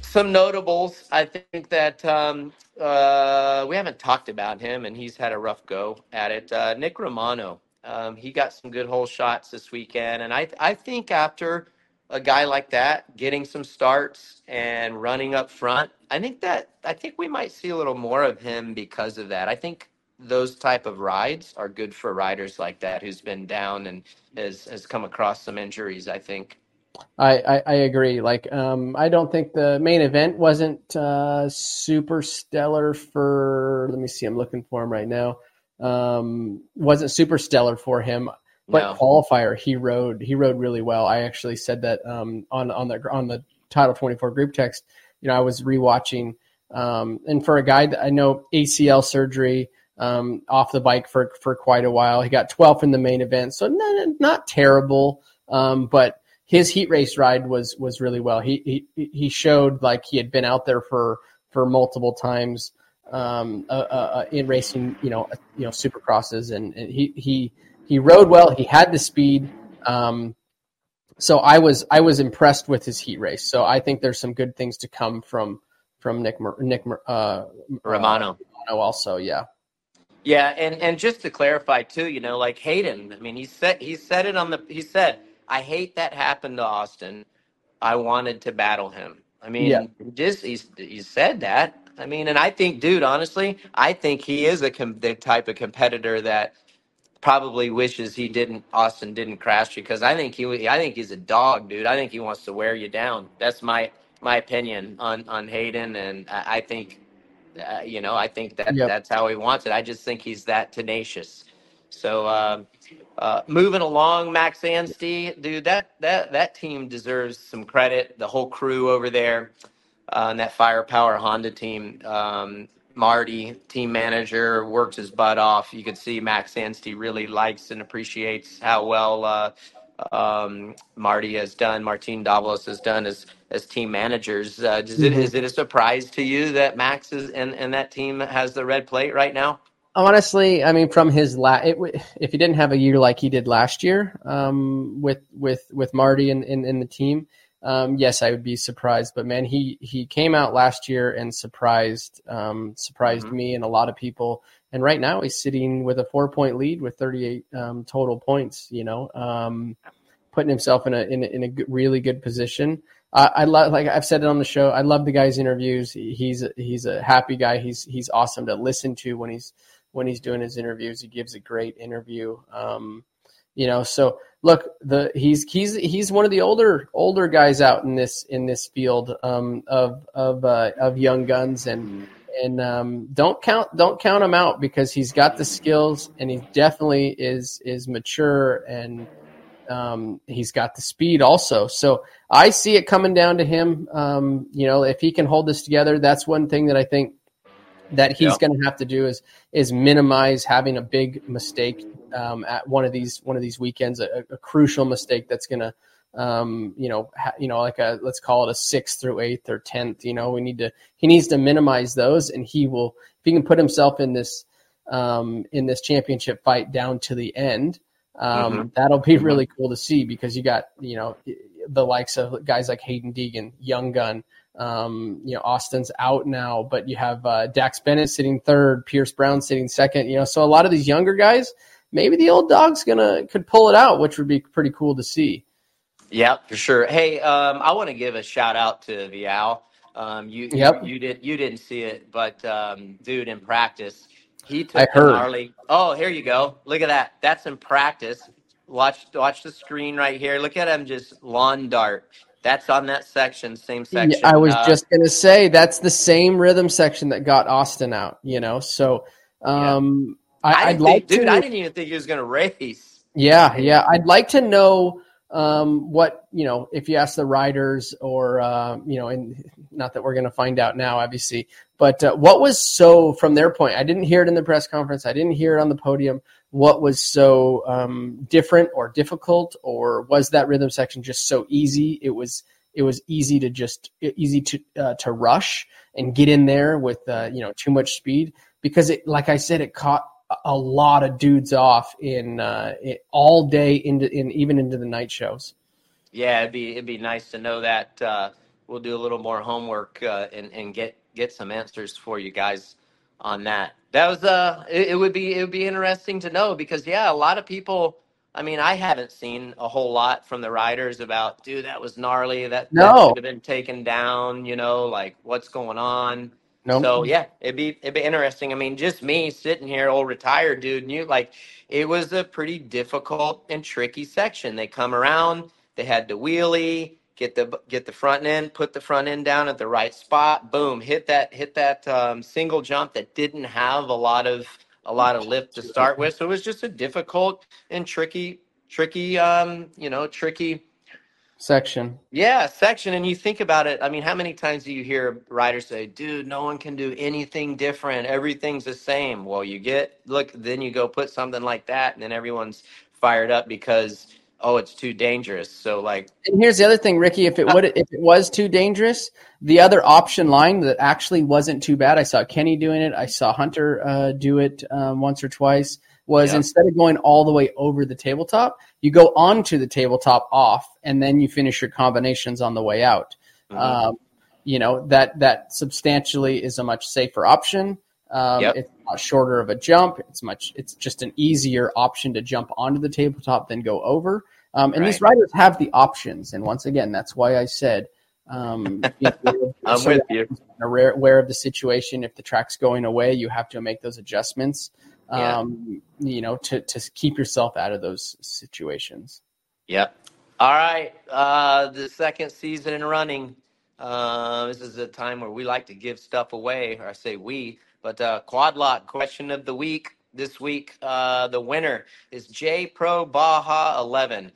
Some notables, I think that um, uh, we haven't talked about him, and he's had a rough go at it. Uh, Nick Romano, um, he got some good hole shots this weekend, and I I think after a guy like that getting some starts and running up front, I think that I think we might see a little more of him because of that. I think those type of rides are good for riders like that who's been down and has has come across some injuries. I think. I, I, I agree. Like, um, I don't think the main event wasn't uh, super stellar for. Let me see. I'm looking for him right now. Um, wasn't super stellar for him, but No. qualifier he rode. He rode really well. I actually said that um, on on the on the Title 24 group text. You know, I was rewatching, um, and for a guy that I know ACL surgery. Um, off the bike for for quite a while. He got 12th in the main event, so not, not terrible. Um, but his heat race ride was was really well. He he he showed like he had been out there for for multiple times um, uh, uh, uh, in racing, you know, uh, you know, supercrosses, and, and he he he rode well. He had the speed. Um, so I was I was impressed with his heat race. So I think there's some good things to come from from Nick Nick uh, Romano. uh, Romano also, yeah. Yeah, and and just to clarify too, you know, like Haiden. I mean, he said he said it on the. He said, "I hate that happened to Austin. I wanted to battle him." I mean, Yeah. just he's he said that. I mean, and I think, dude, honestly, I think he is a com- the type of competitor that probably wishes he didn't Austin didn't crash because I think he I think he's a dog, dude. I think he wants to wear you down. That's my my opinion on on Haiden, and I, I think uh, you know I think that Yep. that's how he wants it. I just think he's that tenacious. So um, uh, moving along, Max Anstie, dude, that that that team deserves some credit. The whole crew over there uh, and that Firepower Honda team. Um, Marty, team manager, works his butt off. You could see Max Anstie really likes and appreciates how well uh, um, Marty has done, Martin Davalos has done as as team managers. Uh, is, it, Mhm. is it a surprise to you that Max is and, and that team has the red plate right now? Honestly, I mean, from his la- it, w- if he didn't have a year like he did last year um, with with with Marty and in, in the team, um, yes, I would be surprised. But man, he he came out last year and surprised um, surprised Mhm. me and a lot of people. And right now, he's sitting with a four point lead with 38 um, total points. You know, um, putting himself in a in a, in a really good position. I, I love, like I've said it on the show. I love the guy's interviews. He- He's a, he's a happy guy. He's he's awesome to listen to when he's when he's doing his interviews. He gives a great interview. Um, you know, so look, the he's he's he's one of the older older guys out in this in this field um, of of uh, of young guns and and um, don't count don't count him out because he's got the skills and he definitely is is mature and um, he's got the speed also. So I see it coming down to him. Um, you know, if he can hold this together, that's one thing that I think that he's going to have to do is is minimize having a big mistake um, at one of these one of these weekends, a, a crucial mistake that's going to um, you know, ha, you know, like a let's call it a sixth through eighth or tenth. You know, we need to he needs to minimize those, and he will if he can put himself in this um, in this championship fight down to the end. Um, Mhm. That'll be really cool to see because you got you know the likes of guys like Haiden Deegan, Young Gun. Um, you know Austin's out now, but you have uh, Dax Bennick sitting third, Pierce Brown sitting second. You know, so a lot of these younger guys, maybe the old dog's gonna could pull it out, which would be pretty cool to see. Yeah, for sure. Hey, um, I want to give a shout out to Vialle. Um, you, Yep. you you did you didn't see it, but um, dude, in practice, he took I heard. gnarly. Oh, here you go. Look at that. That's in practice. Watch watch the screen right here. Look at him just lawn dart. That's on that section, same section. Yeah, I was Uh, just gonna say that's the same rhythm section that got Austin out. You know, so um, I I, I'd didn't like dude. to. I didn't even think he was going to race. Yeah, yeah. I'd like to know um, what you know if you ask the riders or uh, you know and not that we're going to find out now obviously but uh, what was so from their point i didn't hear it in the press conference i didn't hear it on the podium what was so um, different or difficult or was that rhythm section just so easy it was it was easy to just easy to uh, to rush and get in there with uh, you know too much speed because it like i said it caught a lot of dudes off in, uh, it, all day into in even into the night shows. Yeah, it'd be it'd be nice to know that. Uh, we'll do a little more homework uh, and and get get some answers for you guys on that. That was uh, it, it would be it would be interesting to know because yeah, a lot of people. I mean, I haven't seen a whole lot from the riders about, dude, that was gnarly. That, No. that should have been taken down. You know, like what's going on. Nope. So yeah, it'd be it'd be interesting. I mean, just me sitting here, old retired dude, and you like it was a pretty difficult and tricky section. They come around, they had to wheelie, get the get the front end, put the front end down at the right spot, boom, hit that hit that um, single jump that didn't have a lot of a lot of lift to start with. So it was just a difficult and tricky tricky um, you know, tricky Section. yeah, section. And you think about it. I mean, how many times do you hear riders say, dude, no one can do anything different. Everything's the same. Well, you get, look, then you go put something like that, and then everyone's fired up because, oh, it's too dangerous. So, like, And here's the other thing, Ricky. If it would, if it was too dangerous, the other option line that actually wasn't too bad. I saw Kenny doing it. I saw Hunter uh, do it um, once or twice. Was Yeah. instead of going all the way over the tabletop, you go onto the tabletop off, and then you finish your combinations on the way out. Um, you know that that substantially is a much safer option. Um, Yep. It's a lot shorter of a jump. It's much. It's just an easier option to jump onto the tabletop than go over. Um, and these riders have the options. And once again, that's why I said, um, [LAUGHS] you know, I'm so with you. aware, aware of the situation. If the track's going away, you have to make those adjustments. Yeah. Um, you know, to to keep yourself out of those situations. Yep. All right. Uh, the second season in running. Uh, this is a time where we like to give stuff away, or I say we, but uh, quad lock question of the week this week. Uh, the winner is J Pro Baja 11.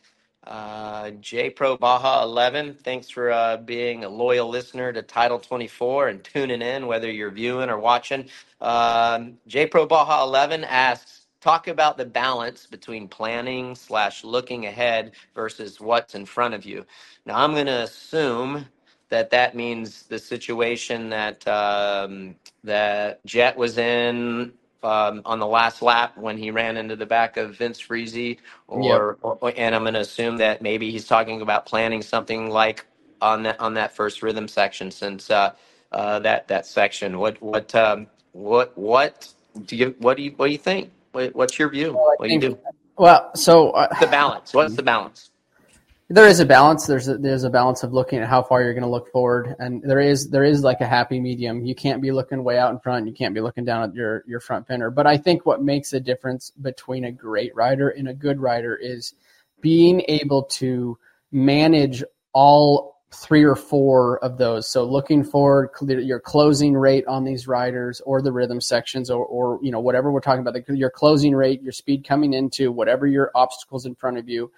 Uh, J Pro Baja 11, thanks for uh, being a loyal listener to Title 24 and tuning in, whether you're viewing or watching. Um, J Pro Baja 11 asks, talk about the balance between planning slash looking ahead versus what's in front of you. Now, I'm going to assume that that means the situation that um, that Jett was in um, on the last lap when he ran into the back of Vince Friese, or, or and I'm going to assume that maybe he's talking about planning something like on that on that first rhythm section since uh, uh, that that section. What what um, what what do you what do you what do you think? What, what's your view? What do you do? Well, so uh, The balance. What's the balance? There is a balance. There's a, there's a balance of looking at how far you're going to look forward, and there is there is like a happy medium. You can't be looking way out in front. You can't be looking down at your your front fender. But I think what makes a difference between a great rider and a good rider is being able to manage all three or four of those. So looking forward, your closing rate on these riders or the rhythm sections or, or you know whatever we're talking about, the, your closing rate, your speed coming into whatever your obstacles in front of you.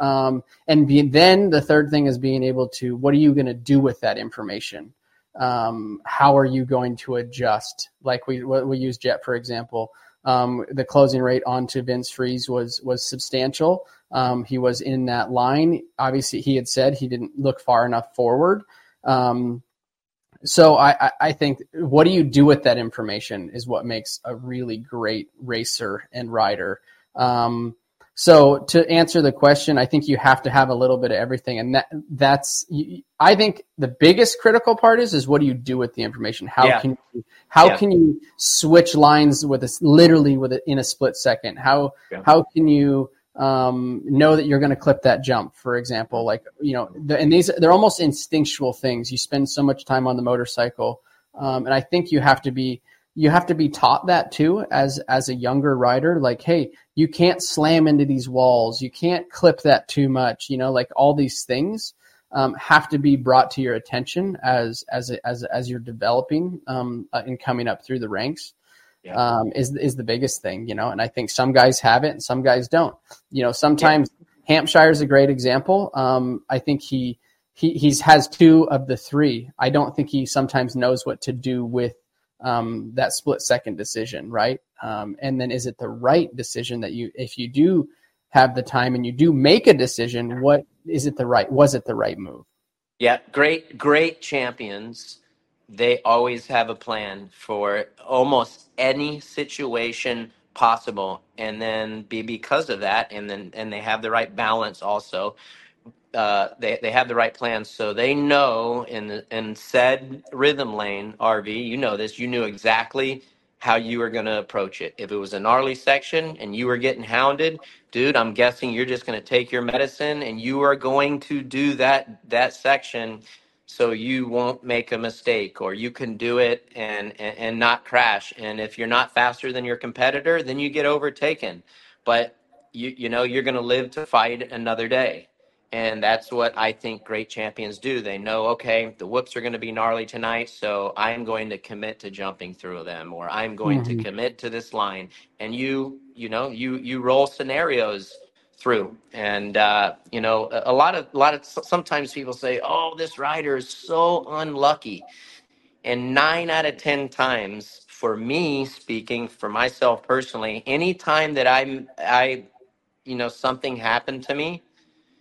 Um, and be, then the third thing is being able to what are you going to do with that information? Um, how are you going to adjust? Like we we use Jett for example. Um, the closing rate onto Vince Friese was was substantial. Um, he was in that line. Obviously, he had said he didn't look far enough forward. Um, so I, I, think what do you do with that information is what makes a really great racer and rider. Um, so to answer the question, I think you have to have a little bit of everything, and that that's I think the biggest critical part is is what do you do with the information? How Yeah. can you, how Yeah. can you switch lines with this literally with it in a split second? How Yeah. how can you um, know that you're going to clip that jump, for example? Like you know, the, and these they're almost instinctual things. You spend so much time on the motorcycle, um, and I think you have to be you have to be taught that too as as a younger rider like hey you can't slam into these walls you can't clip that too much you know like all these things um, have to be brought to your attention as as as as you're developing um, uh, and coming up through the ranks um, is is the biggest thing you know and i think some guys have it and some guys don't you know sometimes Hampshire is a great example. Um, I think he he he's has two of the three. I don't think he sometimes knows what to do with um, that split second decision, right? Um, and then is it the right decision that you if you do have the time and you do make a decision, what is it the right was it the right move? Yeah, great, great champions. They always have a plan for almost any situation possible, and then be because of that, and then and they have the right balance also. Uh, they they have the right plans, so they know in in said rhythm lane RV. You know this. You knew exactly how you were going to approach it. If it was a gnarly section and you were getting hounded, dude, I'm guessing you're just going to take your medicine and you are going to do that that section so you won't make a mistake or you can do it and, and and not crash. And if you're not faster than your competitor, then you get overtaken. But you you know you're going to live to fight another day. And that's what I think great champions do. They know, okay, the whoops are going to be gnarly tonight, so I'm going to commit to jumping through them, or I'm going Mhm. to commit to this line. And you, you know, you you roll scenarios through, and uh, you know, a, a lot of a lot of sometimes people say, oh, this rider is so unlucky, and nine out of ten times, for me speaking, for myself personally, any time that I'm I, you know, something happened to me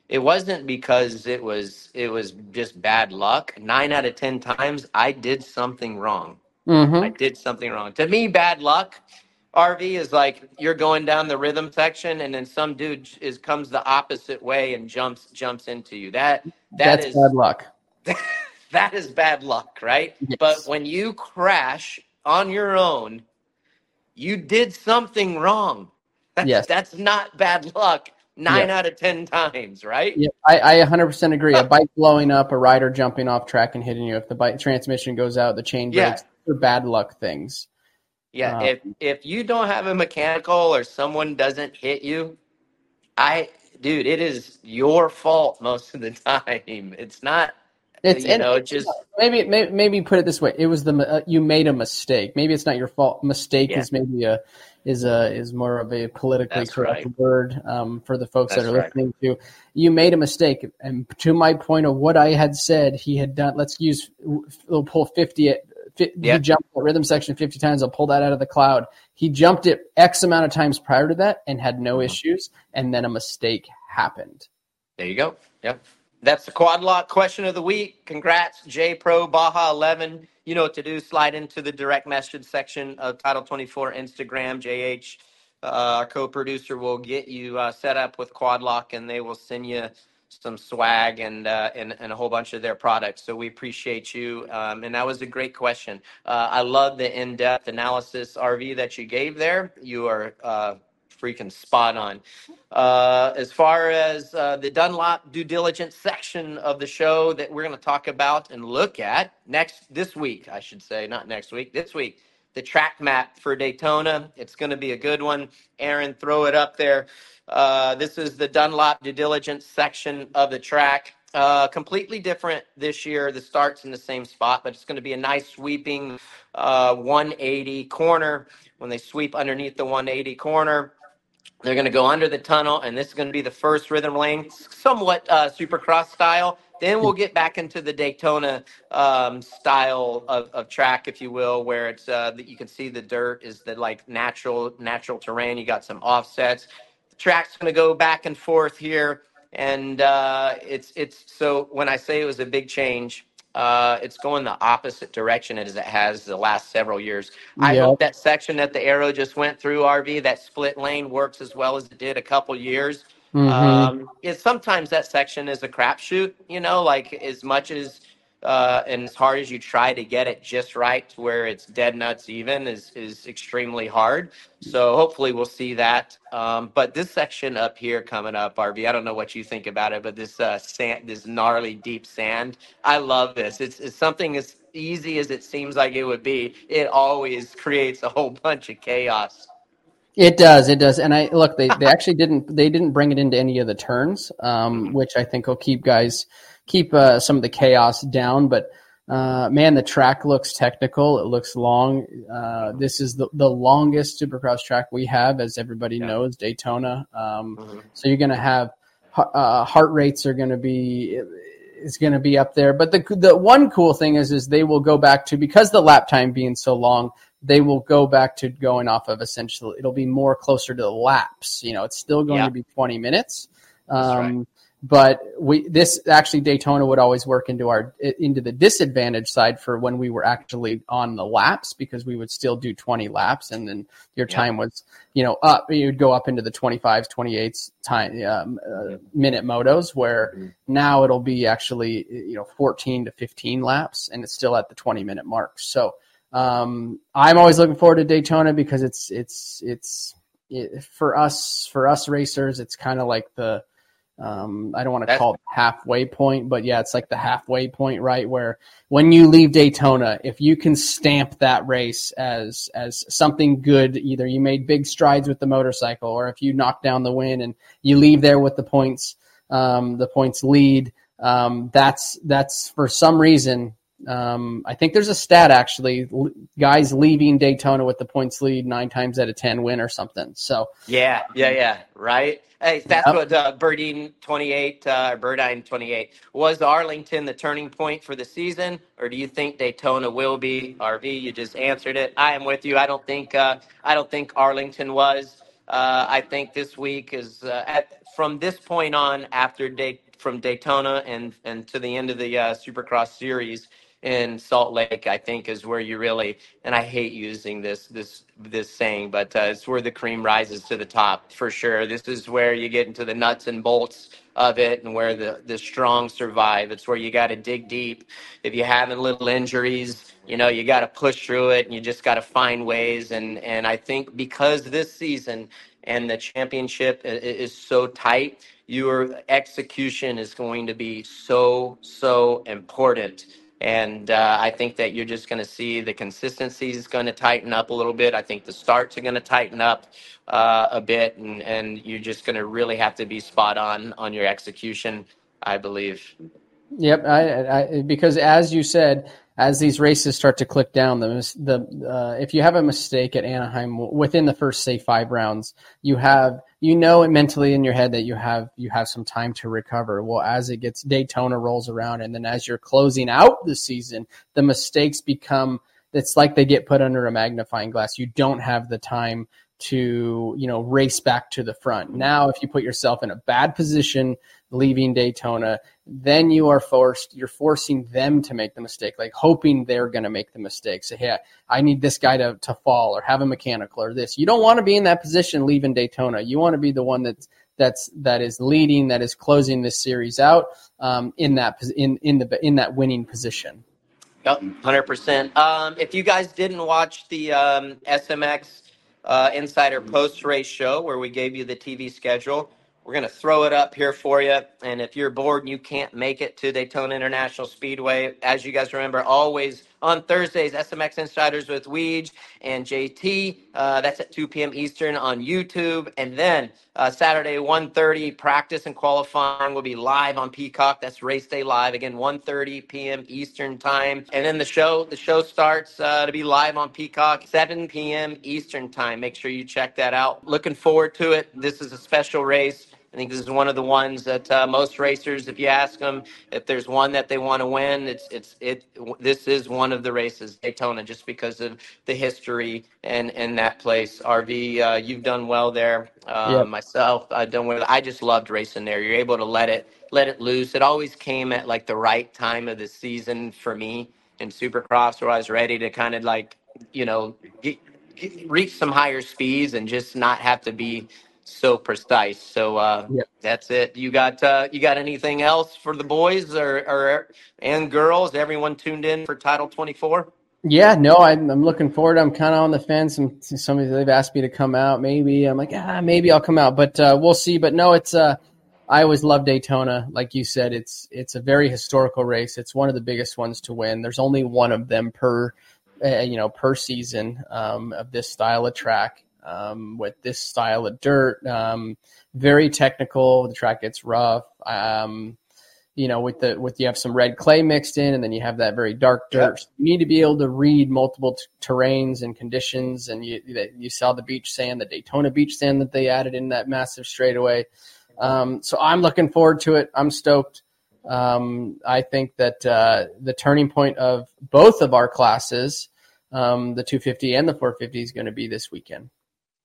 it wasn't because it was it was just bad luck. Nine out of ten times i did something wrong. Mm-hmm. i did something wrong. To me bad luck rv is like you're going down the rhythm section and then some dude is comes the opposite way and jumps jumps into you. That that That's is bad luck. [LAUGHS] that is bad luck right? But when you crash on your own you did something wrong. That's, [LAUGHS] Yes. that's not bad luck nine Yeah. out of ten times right Yeah, I, I 100% agree. A bike blowing up, a rider jumping off track and hitting you. If the bike transmission goes out, the chain Yeah. breaks. They're bad luck things. Yeah, Um, if if you don't have a mechanical or someone doesn't hit you, I dude, it is your fault most of the [LAUGHS] time. It's not It's you know, just [LAUGHS] maybe, maybe maybe put it this way: it was the uh, you made a mistake. Maybe it's not your fault. Mistake Yeah. is maybe a is a is more of a politically That's correct right. word um, for the folks that are right. listening to. You made a mistake, and to my point of what I had said, he had done. Let's use we'll pull fifty. At, Yeah. He jumped the rhythm section fifty times. I'll pull that out of the cloud. He jumped it X amount of times prior to that and had no Mhm. issues, and then a mistake happened. there you go. Yep. That's the quad lock question of the week. Congrats, J Pro Baja 11. You know what to do. Slide into the direct message section of Title 24 Instagram. JH, uh, our co producer, will get you uh, set up with quad lock and they will send you some swag and, uh, and, and a whole bunch of their products. So we appreciate you. Um, and that was a great question. Uh, I love the in depth analysis, RV, that you gave there. You are uh, freaking spot on. Uh, as far as uh, the Dunlop due diligence section of the show that we're going to talk about and look at next this week, I should say, not next week, this week, the track map for Daytona. It's going to be a good one. Aaron, throw it up there. Uh, this is the Dunlop due diligence section of the track. Uh, completely different this year. The start's in the same spot, but it's going to be a nice sweeping uh, 180 corner. When they sweep underneath the 180 corner, they're going to go under the tunnel, and this is going to be the first rhythm lane, somewhat uh, supercross style. Then we'll get back into the Daytona um, style of, of track, if you will, where it's uh, that you can see the dirt is the like natural natural terrain. You got some offsets. The track's going to go back and forth here, and uh, it's it's so when I say it was a big change, uh, it's going the opposite direction as it has the last several years. I Yep. hope that section that the arrow just went through, RV, that split lane works as well as it did a couple years. Mhm. Um, is sometimes that section is a crapshoot, you know, like as much as uh, and as hard as you try to get it just right to where it's dead nuts even is is extremely hard. So hopefully we'll see that. Um, but this section up here coming up, RV, I don't know what you think about it, but this uh, sand, this gnarly deep sand, I love this. It's, it's something as easy as it seems like it would be. It always [LAUGHS] creates a whole bunch of chaos. It does, it does, and I look. They they actually didn't they didn't bring it into any of the turns, um, which I think will keep guys keep uh, some of the chaos down. But uh, man, the track looks technical. It looks long. Uh, this is the the longest Supercross track we have, as everybody knows, Daytona. Um, Mm-hmm. So you're going to have uh, heart rates are going to be is going to be up there. But the the one cool thing is is they will go back to because the lap time being so long, they will go back to going off of essentially it'll be more closer to the laps. You know, it's still going Yeah. to be 20 minutes. Um, But we this actually Daytona would always work into our into the disadvantage side for when we were actually on the laps because we would still do 20 laps and then your Yeah. time was you know up you'd go up into the 25s 28s time um, uh, minute motos where now it'll be actually you know 14 to 15 laps and it's still at the 20 minute mark. So um, i'm always looking forward to daytona because it's it's it's it, for us for us racers it's kind of like the um, I don't want to call it halfway point, but yeah, it's like the halfway point, right? Where when you leave Daytona, if you can stamp that race as as something good, either you made big strides with the motorcycle, or if you knock down the win and you leave there with the points, um, the points lead. Um, that's that's for some reason. Um, I think there's a stat actually, l- guys leaving Daytona with the points lead nine times out of ten win or something. So Yeah, yeah, yeah. Right. Hey, that's Yep. what uh, Birdine twenty eight, uh, Birdine twenty eight was. Arlington the turning point for the season, or do you think Daytona will be? RV, you just answered it. I am with you. I don't think. Uh, I don't think Arlington was. Uh, I think this week is uh, at from this point on after day from Daytona and and to the end of the uh, Supercross series in Salt Lake, I think is where you really and I hate using this this this saying, but uh, it's where the cream rises to the top for sure. This is where you get into the nuts and bolts of it and where the the strong survive. It's where you got to dig deep. If you're having little injuries, you know you got to push through it and you just got to find ways. And and I think because this season and the championship is so tight, your execution is going to be so so important. And uh, I think that you're just going to see the consistency is going to tighten up a little bit. I think the starts are going to tighten up uh, a bit, and, and you're just going to really have to be spot on on your execution, I believe. Yep, I, I, because as you said, as these races start to click down, the the uh, if you have a mistake at Anaheim within the first say five rounds, you have you know it mentally in your head that you have you have some time to recover. Well, as it gets Daytona rolls around, and then as you're closing out the season, the mistakes become it's like they get put under a magnifying glass. You don't have the time to you know race back to the front. Now, if you put yourself in a bad position leaving Daytona, then you are forced. You're forcing them to make the mistake, like hoping they're going to make the mistake. Say, hey, I need this guy to to fall or have a mechanical or this. You don't want to be in that position leaving Daytona. You want to be the one that's that's that is leading, that is closing this series out um, in that in in the in that winning position. Yep, hundred percent. Um, if you guys didn't watch the um, SMX uh, Insider post race show where we gave you the TV schedule, we're gonna throw it up here for you. And if you're bored and you can't make it to Daytona International Speedway, as you guys remember, always on Thursdays, SMX Insiders with Weege and JT. Uh, that's at 2 p.m. Eastern on YouTube. And then uh, Saturday, 1.30, practice and qualifying will be live on Peacock. That's Race Day Live. Again, 1.30 p.m. Eastern Time. And then the show, the show starts uh, to be live on Peacock, 7 p.m. Eastern Time. Make sure you check that out. Looking forward to it. This is a special race. I think this is one of the ones that uh, most racers, if you ask them if there's one that they want to win, it's it's it. This is one of the races, Daytona, just because of the history and and that place. RV, uh, you've done well there. Uh, Yep. Myself, I've done well. I just loved racing there. You're able to let it let it loose. It always came at like the right time of the season for me in Supercross, where I was ready to kind of like you know get, get, reach some higher speeds and just not have to be so precise. So uh, Yep. that's it. You got uh, you got anything else for the boys or, or and girls? Everyone tuned in for Title Twenty Four. Yeah, no, I'm, I'm looking forward. I'm kind of on the fence. And somebody they've asked me to come out. Maybe I'm like, ah, maybe I'll come out, but uh, we'll see. But no, it's uh, I always love Daytona. Like you said, it's it's a very historical race. It's one of the biggest ones to win. There's only one of them per, uh, you know, per season um, of this style of track. Um, with this style of dirt, um, very technical. The track gets rough. Um, you know, with the with you have some red clay mixed in, and then you have that very dark dirt. You need to be able to read multiple t- terrains and conditions. And you you saw the beach sand, the Daytona beach sand that they added in that massive straightaway. Um, so I'm looking forward to it. I'm stoked. Um, I think that uh, the turning point of both of our classes, um, the 250 and the 450, is going to be this weekend.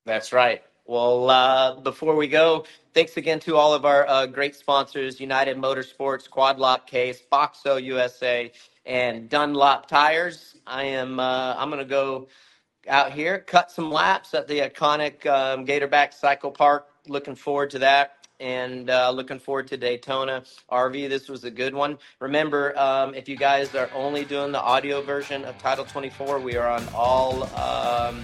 That's right. Well, uh, before we go, thanks again to all of our uh, great sponsors United Motorsports, Quad Lock Case, Foxo USA, and Dunlop Tires. I am uh, I'm going to go out here, cut some laps at the iconic um, Gatorback Cycle Park. Looking forward to that. And uh, looking forward to Daytona. RV, this was a good one. Remember, um, if you guys are only doing the audio version of Title 24, we are on all um,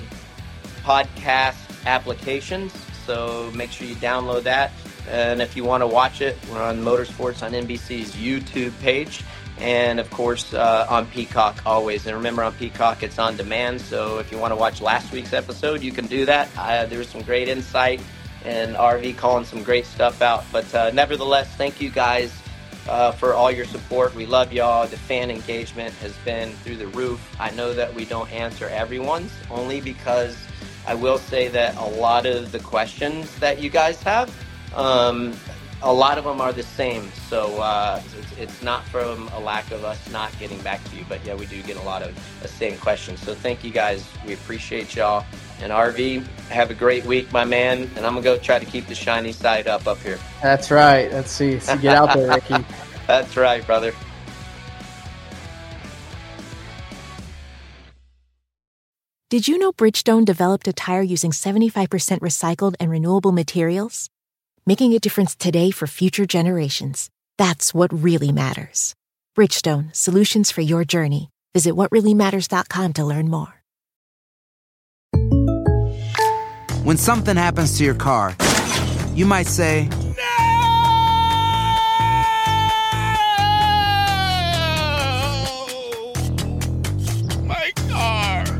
podcast applications. So make sure you download that. And if you want to watch it, we're on Motorsports on NBC's YouTube page. And of course, uh, on Peacock always. And remember, on Peacock, it's on demand. So if you want to watch last week's episode, you can do that. Uh, there was some great insight and RV calling some great stuff out. But uh, nevertheless, thank you guys uh, for all your support. We love y'all. The fan engagement has been through the roof. I know that we don't answer everyone's only because I will say that a lot of the questions that you guys have, um, a lot of them are the same. So uh, it's, it's, not from a lack of us not getting back to you, but yeah, we do get a lot of the same questions. So thank you guys. We appreciate y'all. And RV, have a great week, my man. And I'm gonna go try to keep the shiny side up up here. That's right. Let's see. So get out there, Ricky. [LAUGHS] That's right, brother. Did you know Bridgestone developed a tire using 75% recycled and renewable materials? Making a difference today for future generations. That's what really matters. Bridgestone, solutions for your journey. Visit whatreallymatters.com to learn more. When something happens to your car, you might say,